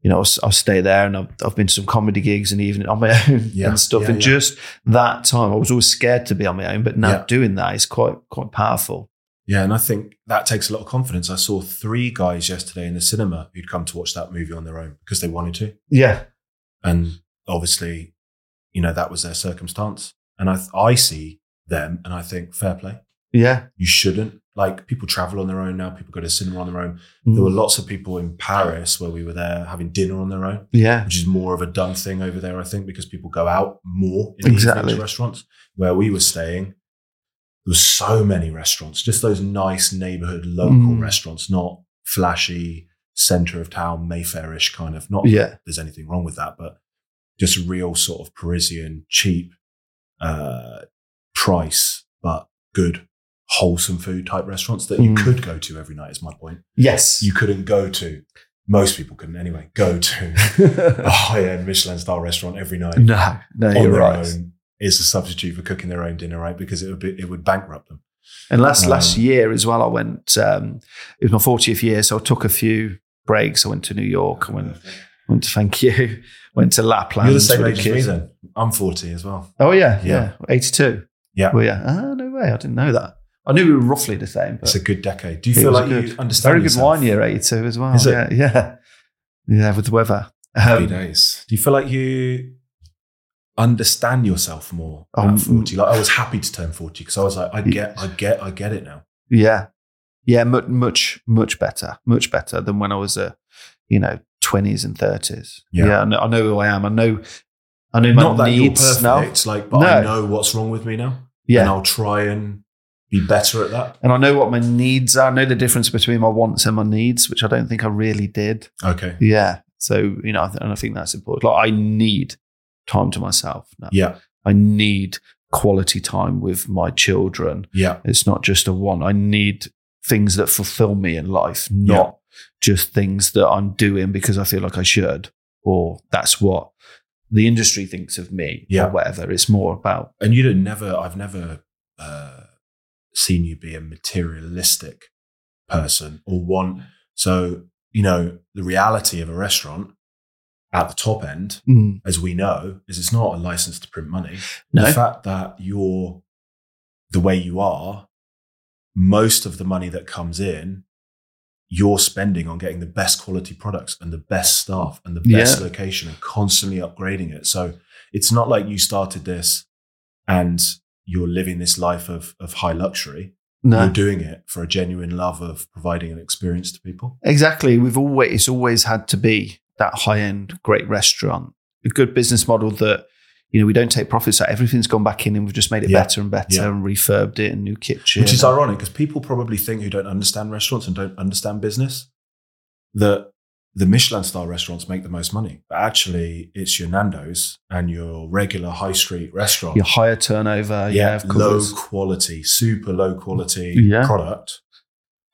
you know, I'll, I'll stay there and I've, I've been to some comedy gigs in the evening on my own Yeah. and stuff. Yeah, and just that time, I was always scared to be on my own, but now doing that is quite, quite powerful. Yeah, and I think that takes a lot of confidence. I saw three guys yesterday in the cinema who'd come to watch that movie on their own because they wanted to. Yeah. And obviously, you know, that was their circumstance. And I, I see them and I think, fair play. Yeah. You shouldn't. Like, people travel on their own now, people go to cinema on their own. Mm. There were lots of people in Paris where we were there having dinner on their own. yeah. which is more of a done thing over there, I think, because people go out more in the Exactly. evenings restaurants. Where we were staying, there was so many restaurants, just those nice neighborhood local Mm. restaurants, not flashy center of town Mayfairish kind of. Not Yeah. there's anything wrong with that, but just real sort of Parisian, cheap, uh, price, but good, wholesome food type restaurants that you Mm. could go to every night. Is my point. Yes. You couldn't go to. Most people couldn't anyway. Go to a high-end Michelin style restaurant every night no, no, you're right. own is a substitute for cooking their own dinner, right? Because it would be, it would bankrupt them. And last last Um, year as well, I went. Um, it was my 40th year, so I took a few breaks. I went to New York. I went went to thank you. Went to Lapland. You're the same age as me then. I'm 40 as well. Oh yeah, Yeah. yeah, 82. Yeah. Well, yeah. Ah, no way. I didn't know that. I knew we were roughly the same. But It's a good decade. Do you feel like a you understand very good yourself? wine year 82 as well. Is it? Yeah, yeah, yeah. With the weather. Happy Um, days. Do you feel like you understand yourself more Um, at 40? Like I was happy to turn 40 because I was like, I get, I get, I get it now. Yeah, yeah. Much, much, much better. Much better than when I was a, you know, 20s and 30s. Yeah. Yeah, I, know, I know who I am. I know. I know my Not that you're needs now. perfect, like, but I know what's wrong with me now. And Yeah. I'll try and be better at that. And I know what my needs are. I know the difference between my wants and my needs, which I don't think I really did. Okay. Yeah. So, you know, I and I think that's important. Like, I need time to myself now. Yeah. I need quality time with my children. Yeah. It's not just a want. I need things that fulfill me in life, not just things that I'm doing because I feel like I should, or that's what the industry thinks of me, Yeah. or whatever. It's more about, And you don't never, I've never uh, seen you be a materialistic person or want. So, you know, the reality of a restaurant at the top end, Mm. as we know, is it's not a license to print money. No. The fact that you're the way you are, most of the money that comes in, you're spending on getting the best quality products and the best staff and the best Yeah. location and constantly upgrading it. So it's not like you started this and you're living this life of, of high luxury. No. You're doing it for a genuine love of providing an experience to people. Exactly. We've always it's always had to be that high end, great restaurant, a good business model that you know we don't take profits out. Everything's gone back in, and we've just made it Yeah. better and better, Yeah. and refurbed it, and new kitchen. Which is ironic because people probably think who don't understand restaurants and don't understand business that the Michelin star restaurants make the most money. But actually, it's your Nando's and your regular high street restaurant. your higher turnover. Yeah, of low quality, super low quality Yeah. product,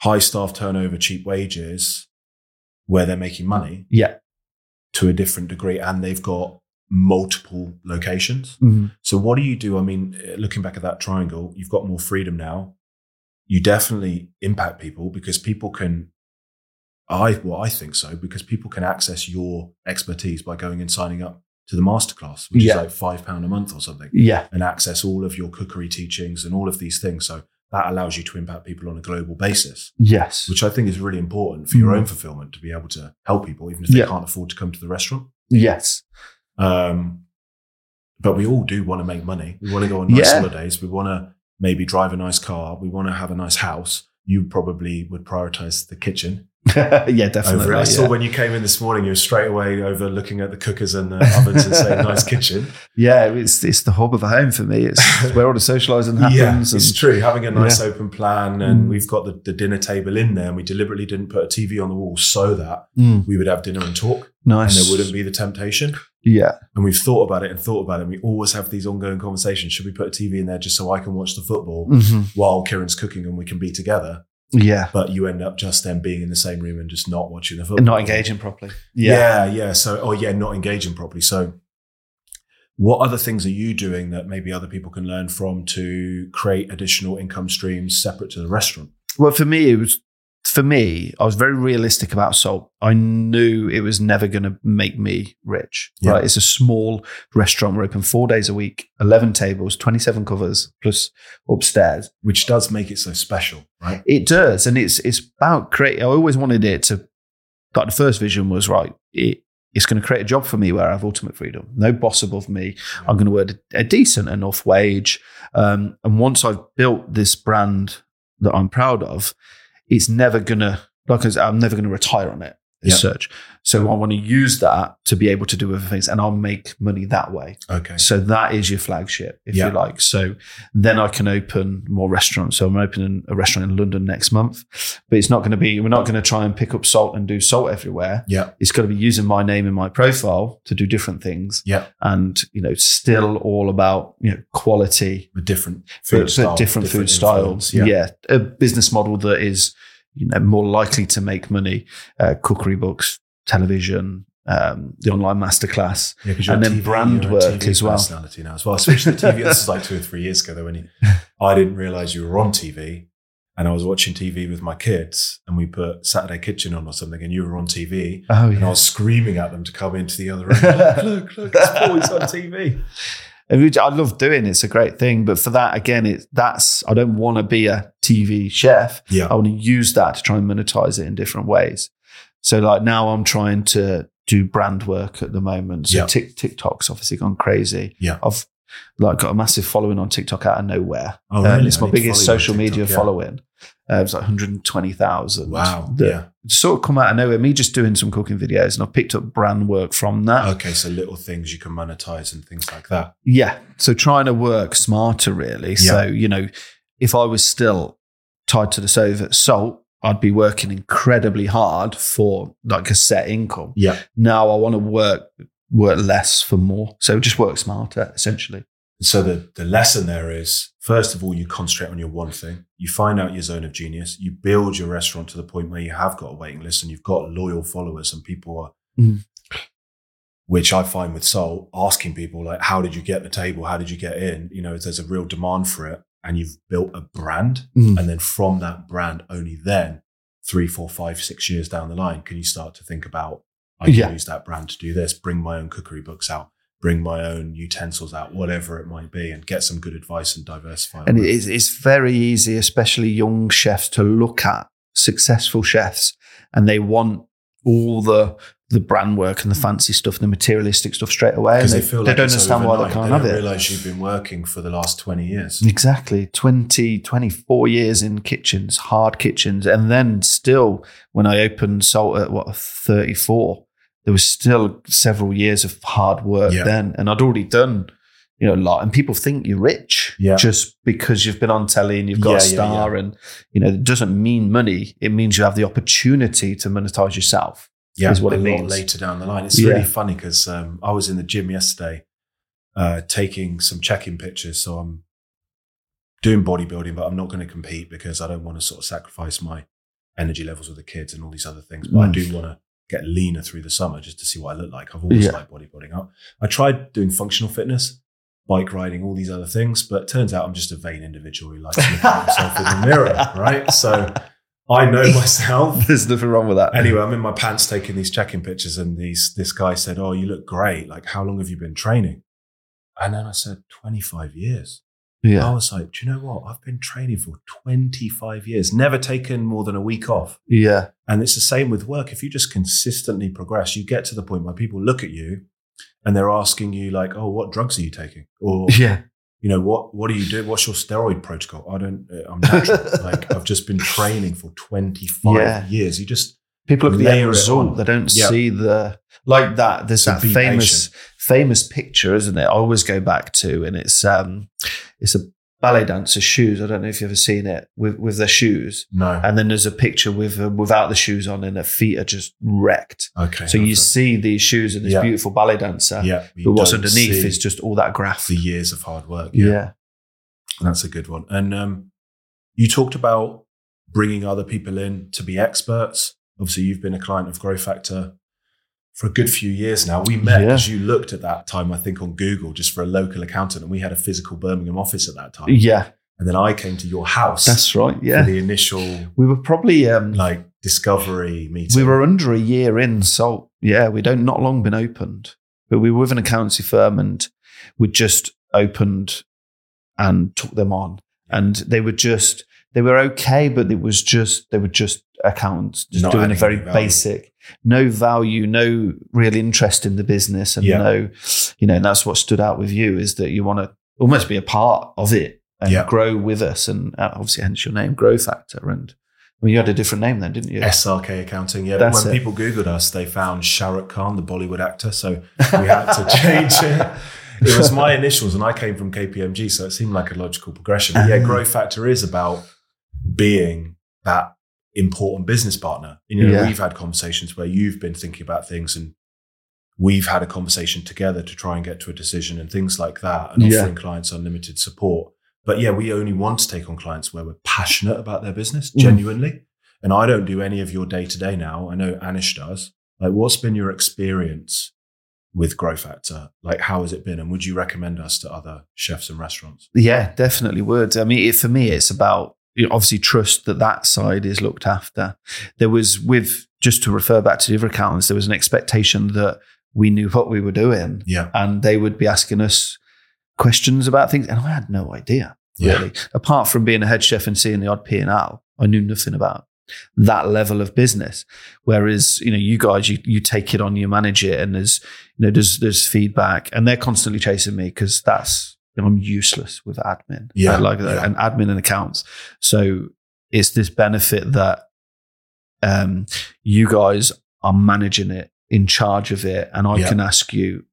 high staff turnover, cheap wages, where they're making money Yeah. To a different degree, and they've got multiple locations. Mhm. So what do you do? I mean, looking back at that triangle, you've got more freedom now. You definitely impact people because people can. I well, I think so because people can access your expertise by going and signing up to the masterclass, which Yeah. is like five pound a month or something Yeah. and access all of your cookery teachings and all of these things. So that allows you to impact people on a global basis, Yes. which I think is really important for your Mhm. own fulfillment to be able to help people, even if they Yeah. can't afford to come to the restaurant. Yes. Um, but we all do want to make money. We want to go on nice Yeah. holidays. We want to maybe drive a nice car. We want to have a nice house. You probably would prioritize the kitchen yeah, definitely. over it. I saw yeah. when you came in this morning, you were straight away over looking at the cookers and the ovens and saying, nice kitchen. yeah, it's it's the hub of a home for me. It's where all the socialising happens. Yeah, and, it's true. Having a nice Yeah. open plan, and Mm. we've got the, the dinner table in there, and we deliberately didn't put a TV on the wall so that Mm, we would have dinner and talk, nice. and there wouldn't be the temptation. Yeah. And we've thought about it and thought about it. And we always have these ongoing conversations. Should we put a TV in there just so I can watch the football Mhm. while Kieran's cooking and we can be together? Yeah. But you end up just then being in the same room and just not watching the football. And not engaging properly. Yeah. Yeah, yeah. So, oh yeah, not engaging properly. So, what other things are you doing that maybe other people can learn from to create additional income streams separate to the restaurant? Well, for me, it was for me. I was very realistic about salt. I knew it was never going to make me rich. Yeah. Right? It's a small restaurant. We're open four days a week, eleven tables, twenty-seven covers, plus upstairs. Which does make it so special, right? It does, and it's it's about creating. I always wanted it to. Like the first vision was right. It, it's going to create a job for me where I have ultimate freedom. No boss above me. I'm going to work a, a decent enough wage. Um, and once I've built this brand that I'm proud of, it's never to, like I said, I'm never to retire on it as such. So I want to use that to be able to do other things and I'll make money that way. Okay. So that is your flagship, if Yeah. you like. So then I can open more restaurants. So I'm opening a restaurant in London next month, but it's not going to be, we're not going to try and pick up salt and do salt everywhere. Yeah. It's going to be using my name and my profile to do different things. Yeah. And, you know, still all about, you know, quality, With different food but style, different, food influence. styles. Yeah. A business model that is, you know, more likely to make money, uh, cookery books, television, um, the online masterclass. Yeah, And then TV, brand work as well. Personality now as well. I switched to TV. this is like two or three years ago. Though, when you, I didn't realize you were on TV, and I was watching TV with my kids, and we put Saturday Kitchen on or something, and you were on TV, Oh, and I was screaming at them to come into the other room. look, look, look, it's always on TV. Which I love doing. It's a great thing. But for that, again, it's that's I don't want to be a TV chef. Yeah, I want to use that to try and monetize it in different ways. So like now I'm trying to do brand work at the moment. So Yeah. Tik TikTok's obviously gone crazy. Yeah. I've like got a massive following on TikTok out of nowhere. Oh, Uh, really? it's my biggest social media TikTok, yeah. following. Uh, it was like 120,000. Wow. Yeah. Sort of come out of nowhere. Me just doing some cooking videos and I've picked up brand work from that. Okay, so little things you can monetize and things like that. Yeah. So trying to work smarter, really. So, you know, if I was still tied to the Soviet salt, I'd be working incredibly hard for like a set income. Yeah. Now I want to work work less for more. So just work smarter, essentially. So the, the lesson there is, first of all, you concentrate on your one thing. You find out your zone of genius. You build your restaurant to the point where you have got a waiting list and you've got loyal followers and people are, Mm. which I find with Soul, asking people like, how did you get the table? How did you get in? You know, there's a real demand for it and you've built a brand. Mm. And then from that brand, only then three, four, five, six years down the line, can you start to think about I Yeah. can use that brand to do this, bring my own cookery books out, bring my own utensils out, whatever it might be, and get some good advice and diversify. And it's, it's very easy, especially young chefs, to look at successful chefs and they want all the the brand work and the hmm. fancy stuff, the materialistic stuff straight away. And they, they feel they don't understand why they can't they have don't it. realize you've been working for the last 20 years. Exactly. 20, 24 years in kitchens, hard kitchens. And then still, when I opened Salt at what, 34, there was still several years of hard work Yeah. then. And I'd already done, you know, a lot. And people think you're rich Yeah. just because you've been on telly and you've got Yeah, a star. And, you know, it doesn't mean money. It means you have the opportunity to monetize yourself. yeah, is what it means. later down the line. It's really funny because um, I was in the gym yesterday uh, taking some check-in pictures. So I'm doing bodybuilding, but I'm not going to compete because I don't want to sort of sacrifice my energy levels with the kids and all these other things. But I Mm. do want to get leaner through the summer just to see what I look like. I've always Yeah. liked bodybuilding. up. I tried doing functional fitness. Bike riding, all these other things, but turns out I'm just a vain individual who likes to look at himself in the mirror, right? So I know myself, There's nothing wrong with that. Anyway, I'm in my pants taking these check-in pictures, and these this guy said, "Oh, you look great. Like, how long have you been training?" And then I said, "25 years." Yeah. I was like, "Do you know what? I've been training for 25 years, never taken more than a week off." Yeah. And it's the same with work. If you just consistently progress, you get to the point where people look at you and they're asking you, like, "Oh, what drugs are you taking?" Or Yeah. you know, what what do you do? What's your steroid protocol? I don't. uh, I'm natural. like, I've just been training for 25 Yeah. years. You just People look at the end result. They don't Yeah. see the like that. There's that famous famous picture, isn't it? I always go back to, and it's um, it's a ballet dancer's shoes. I don't know if you've ever seen it with with their shoes, no. and then there's a picture with uh, without the shoes on, and their feet are just wrecked. Okay. So you see these shoes and this Yeah. beautiful ballet dancer, yeah, but what's underneath is just all that graft. the years of hard work. yeah. Yeah, that's a good one. And um, you talked about bringing other people in to be experts. Obviously, you've been a client of Grow Factor for a good few years now. We met Yeah. because you looked at that time, I think, on Google just for a local accountant, and we had a physical Birmingham office at that time. yeah, And then I came to your house that's right. for Yeah, the initial we were probably um, like discovery meeting. We were under a year in so Yeah, we'd don't not long been opened, but we were with an accountancy firm and we'd just opened and took them on, and they were just they were okay, but it was just they were just accountants just Not doing a very basic, no value, no real interest in the business, and Yeah. no, you know, and that's what stood out with you is that you want to almost be a part of it and Yeah. grow with us, and uh, obviously hence your name, Grow Factor, and. I mean, you had a different name then, didn't you? SRK accounting. Yeah, That's when it. people Googled us, they found Shah Rukh Khan, the Bollywood actor. So we had to change it. It was my initials, and I came from KPMG, so it seemed like a logical progression. But yeah, Ah. Growth Factor is about being that important business partner. And, you know, Yeah. we've had conversations where you've been thinking about things, and we've had a conversation together to try and get to a decision and things like that, and Yeah. offering clients unlimited support. But yeah, we only want to take on clients where we're passionate about their business, Mm. genuinely. And I don't do any of your day to day now. I know Anish does. Like, what's been your experience with Grow Factor? Like, how has it been? And would you recommend us to other chefs and restaurants? Yeah, definitely would. I mean, it, for me, it's about obviously trust that that side is looked after. There was with just to refer back to the other accountants, there was an expectation that we knew what we were doing, Yeah. and they would be asking us questions about things, and I had no idea Yeah. really. Apart from being a head chef and seeing the odd P and L, I knew nothing about that level of business. Whereas you know, you guys, you you take it on, you manage it, and there's you know there's there's feedback, and they're constantly chasing me because that's I'm useless with admin, Yeah, like yeah. and admin and accounts. So it's this benefit that um, you guys are managing it, in charge of it, and I Yeah. can ask you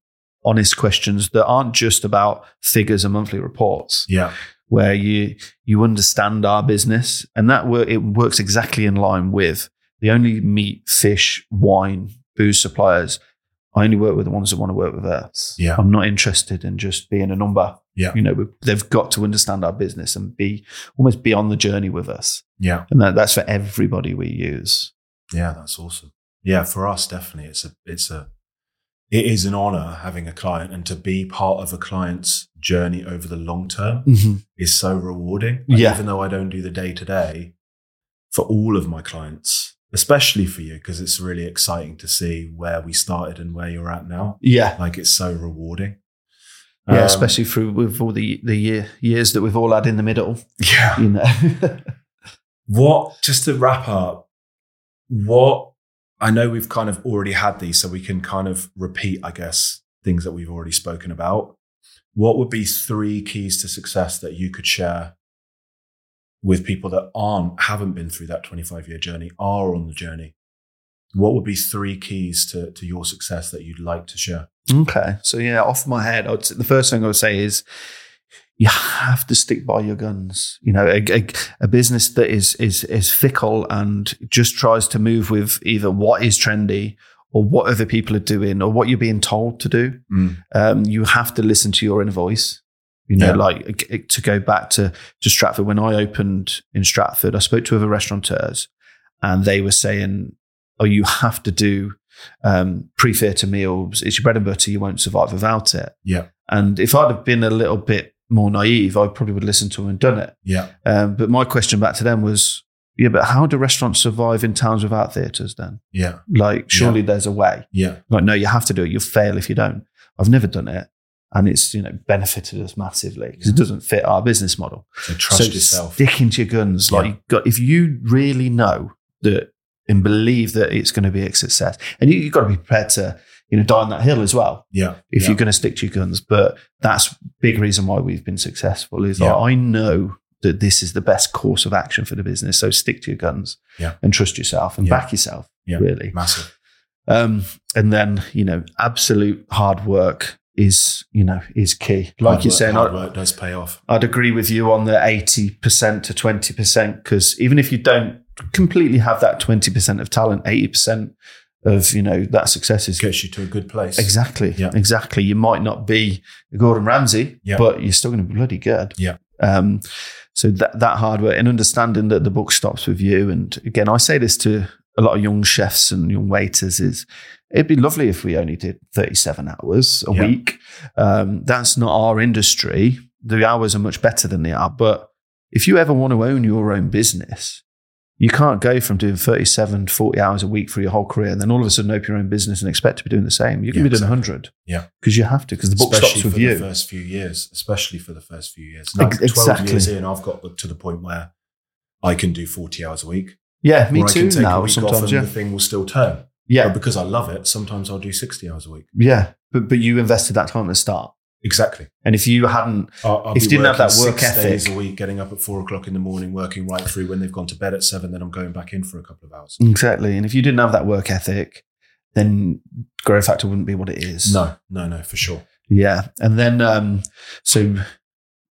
honest questions that aren't just about figures and monthly reports Yeah. where you you understand our business and that wor- it works exactly in line with the only meat fish wine booze suppliers i only work with the ones that want to work with us Yeah. i'm not interested in just being a number Yeah. you know they've got to understand our business and be almost be on the journey with us Yeah. and that, that's for everybody we use Yeah. That's awesome. Yeah. For us, definitely, it's a, it's a, it is an honor having a client and to be part of a client's journey over the long term mm-hmm. is so rewarding. Like, Yeah. Even though I don't do the day to day, for all of my clients, especially for you, because it's really exciting to see where we started and where you're at now. Yeah. Like it's so rewarding. Yeah, Um, especially through with all the the year, years that we've all had in the middle. yeah. You know. What, just to wrap up, what I know we've kind of already had these, so we can kind of repeat, I guess, things that we've already spoken about. What would be three keys to success that you could share with people that aren't, haven't been through that 25 year journey, are on the journey? What would be three keys to, to your success that you'd like to share? Okay. So yeah, off my head, I'd, say- the first thing I would say is you have to stick by your guns. You know, a, a, a business that is is is fickle and just tries to move with either what is trendy or what other people are doing or what you're being told to do. Um, you have to listen to your inner voice. You know, Yeah. like to go back to to Stratford. When I opened in Stratford, I spoke to other restaurateurs, and they were saying, "Oh, you have to do um, pre-theatre meals. It's your bread and butter. You won't survive without it." Yeah. And if I'd have been a little bit more naive, I probably would have listened to them and done it. Yeah. Um, but my question back to them was, "Yeah, but how do restaurants survive in towns without theatres? Then, Yeah. like, surely there's a way." Yeah. Like, no, you have to do it. You'll fail if you don't. I've never done it. And it's, you know, benefited us massively because it doesn't fit our business model. So trust so yourself. sticking to your guns. Like Yeah. you got, if you really know that and believe that it's going to be a success and you, you've got to be prepared to, you know, die on that hill as well. yeah. If yeah. you're going to stick to your guns, but that's big reason why we've been successful is Yeah. like, I know that this is the best course of action for the business. So stick to your guns Yeah. and trust yourself and Yeah. back yourself Yeah. really. massive. Um, and then, you know, absolute hard work is, you know, is key. Like Hard you're work- saying, hard work does pay off. I'd agree with you on the 80% to 20%, because even if you don't completely have that 20% of talent, 80% of, you know, that success is Gets you to a good place. Exactly. Yeah. Exactly. You might not be Gordon Ramsay, Yeah. but you're still going to be bloody good. Yeah. Um, so that that hard work and understanding that the book stops with you. And again, I say this to a lot of young chefs and young waiters: is it'd be lovely if we only did 37 hours a Yeah. week. Um, that's not our industry. The hours are much better than they are. But if you ever want to own your own business, you can't go from doing 37, 40 hours a week for your whole career and then all of a sudden open your own business and expect to be doing the same. You're going Yeah, be doing exactly. 100. Yeah. Because you have to, because the book especially stops with for you. the first few years, especially for the first few years. Like Ex- 12 years in, I've got to the point where I can do 40 hours a week. Yeah, me or I too can take a now off sometimes. and Yeah. the thing will still turn. But Yeah. because I love it, sometimes I'll do 60 hours a week. Yeah. But, but you invested that time at the start. Exactly. And if you hadn't, I'll, I'll If you didn't have that work six days ethic- a week, getting up at four o'clock in the morning, working right through when they've gone to bed at seven, then I'm going back in for a couple of hours. exactly. And if you didn't have that work ethic, then Growth Factor wouldn't be what it is. No, no, no, for sure. Yeah. And then, um, so,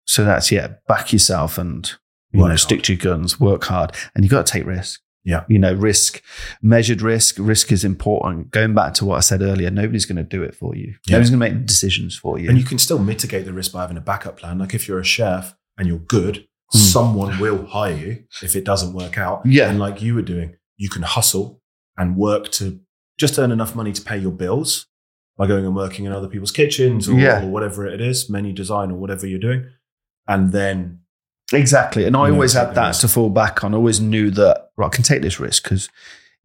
so that's, yeah, back yourself and, you know, stick to your guns, work hard. And you've got to take risk. Yeah. You know, risk, measured risk. Risk is important. Going back to what I said earlier, nobody's going to do it for you. Yeah. Nobody's going to make decisions for you. And you can still mitigate the risk by having a backup plan. Like if you're a chef and you're good, Mm. someone will hire you if it doesn't work out. Yeah. And like you were doing, you can hustle and work to just earn enough money to pay your bills by going and working in other people's kitchens or, Yeah. or whatever it is, menu design or whatever you're doing. And then, Exactly. And I You always had that to fall back on. I always knew that, right, I can take this risk because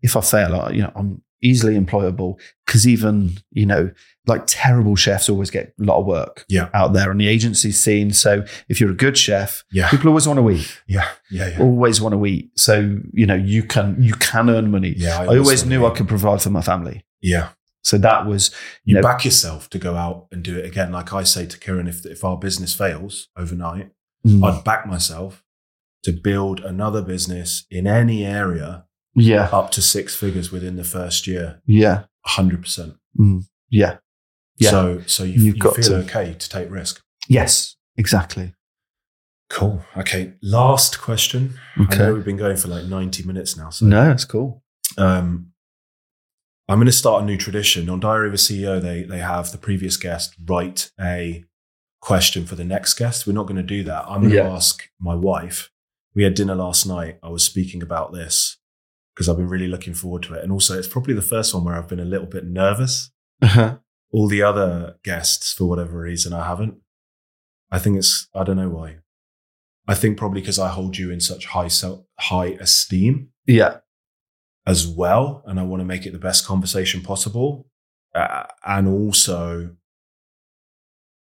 if I fail, I, you know, I'm easily employable because even, you know, like terrible chefs always get a lot of work Yeah. out there on the agency scene. So if you're a good chef, yeah, people always want to eat, yeah, yeah, yeah. always want to eat. So, you know, you can, you can earn money. Yeah, I always also knew. I could provide for my family. Yeah. So that was, You you know, back yourself to go out and do it again. Like I say to Kieran, if, if our business fails overnight, mm, I'd back myself to build another business in any area yeah, up to six figures within the first year, yeah, 100%. mm, yeah. Yeah. So, so you, You've you got feel to. okay to take risk. Yes, exactly. Cool. Okay. Last question. I Okay. know we've been going for like 90 minutes now. So, No, it's cool. um, I'm going to start a new tradition. On Diary of a CEO, they, they have the previous guest write a question for the next guest. We're not going to do that. I'm going to Yeah. ask my wife. We had dinner last night. I was speaking about this because I've been really looking forward to it. And also, it's probably the first one where I've been a little bit nervous. Uh-huh. All the other guests, for whatever reason, I haven't. I think it's, I don't know why. I think probably because I hold you in such high self, high esteem Yeah. as well, and I want to make it the best conversation possible. Uh, and also,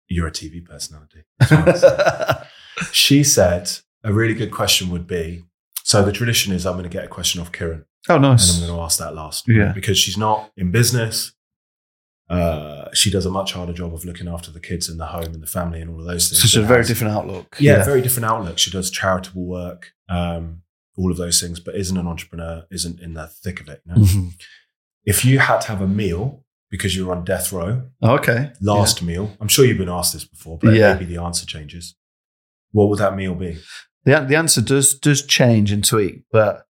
you're a TV personality. That's what I'm saying. she said a really good question would be so the tradition is I'm going to get a question off Kieran oh, nice. and. I'm going to ask that last Yeah. because she's not in business. Uh, she does a much harder job of looking after the kids and the home and the family and all of those things. Such a very has- different outlook. yeah, very different outlook. She does charitable work, um, all of those things, but isn't an entrepreneur, isn't in the thick of it. know? Mhm. If you had to have a meal because you're on death row, Okay. last meal, I'm sure you've been asked this before, but Yeah. maybe the answer changes. What would that meal be? The, the answer does does change and tweak, but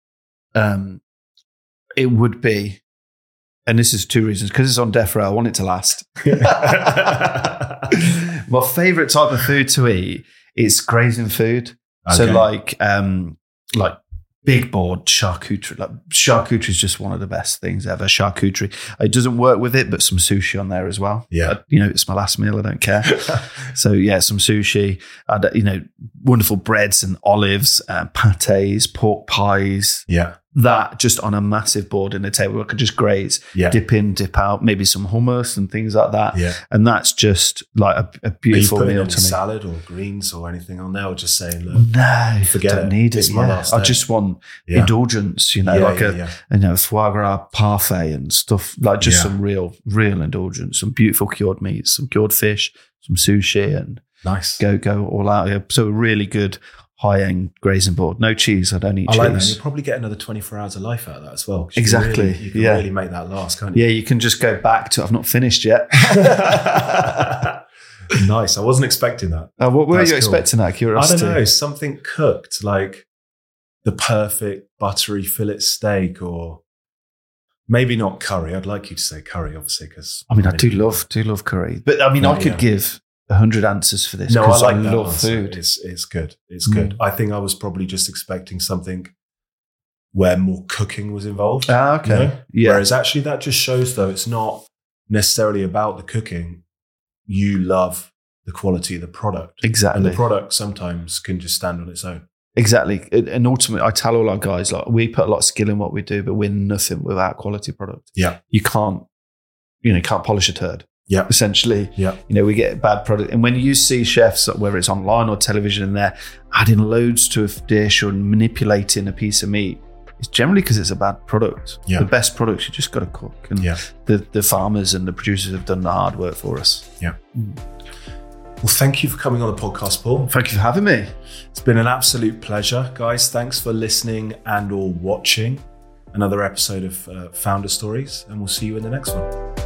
um, it would be, and this is two reasons because it's on death row. I want it to last. My favorite type of food to eat is grazing food. So like um, like big board charcuterie. Like charcuterie is just one of the best things ever. Charcuterie. It doesn't work with it, but some sushi on there as well. Yeah. Uh, you know, it's my last meal. I don't care. So yeah, some sushi, and you know, wonderful breads and olives, uh, pates, pork pies. yeah, That just on a massive board in the table. I could just graze, yeah, dip in, dip out, maybe some hummus and things like that. yeah. And that's just like a, a beautiful meal to me. salad or greens or anything on there, or just saying, look, No, Forget don't it. need It's it. Yeah. I just want yeah, indulgence, you know, like a you know foie gras parfait and stuff like just some real, real indulgence, some beautiful cured meats, some cured fish, some sushi, and nice. go go all out. Yeah. So really good high end grazing board. No cheese. I don't eat I like that. cheese. You'll probably get another 24 hours of life out of that as well. 'cause you Exactly, really- you can yeah. really make that last, can't you? yeah, you can just go back to. I've not finished yet. nice. I wasn't expecting that. Uh, what were That's you cool. expecting? Out of I don't know, something cooked like the perfect buttery fillet steak or maybe not curry. I'd like you to say curry, obviously, because I mean, I do love do love curry, but I mean, No, I could yeah. give hundred answers for this No, I like I, love answer. food. It's it's good. It's Mm. good. I think I was probably just expecting something where more cooking was involved. Ah, okay. you know? Yeah. Whereas actually, that just shows though it's not necessarily about the cooking. You love the quality of the product, exactly. and the product sometimes can just stand on its own. Exactly. And- And ultimately, I tell all our guys, like, we put a lot of skill in what we do, but we're nothing without quality product. Yeah. You can't, you know, you can't polish a turd. Yeah. Essentially, Yeah. you know, we get bad product. And when you see chefs, whether it's online or television, and they're adding loads to a dish or manipulating a piece of meat, it's generally because it's a bad product. Yeah. The best products, you just got to cook. And Yeah. the, the farmers and the producers have done the hard work for us. Yeah. Well, thank you for coming on the podcast, Paul. Thank you for having me. It's been an absolute pleasure, guys. Thanks for listening and or watching another episode of uh, Founder Stories, and we'll see you in the next one.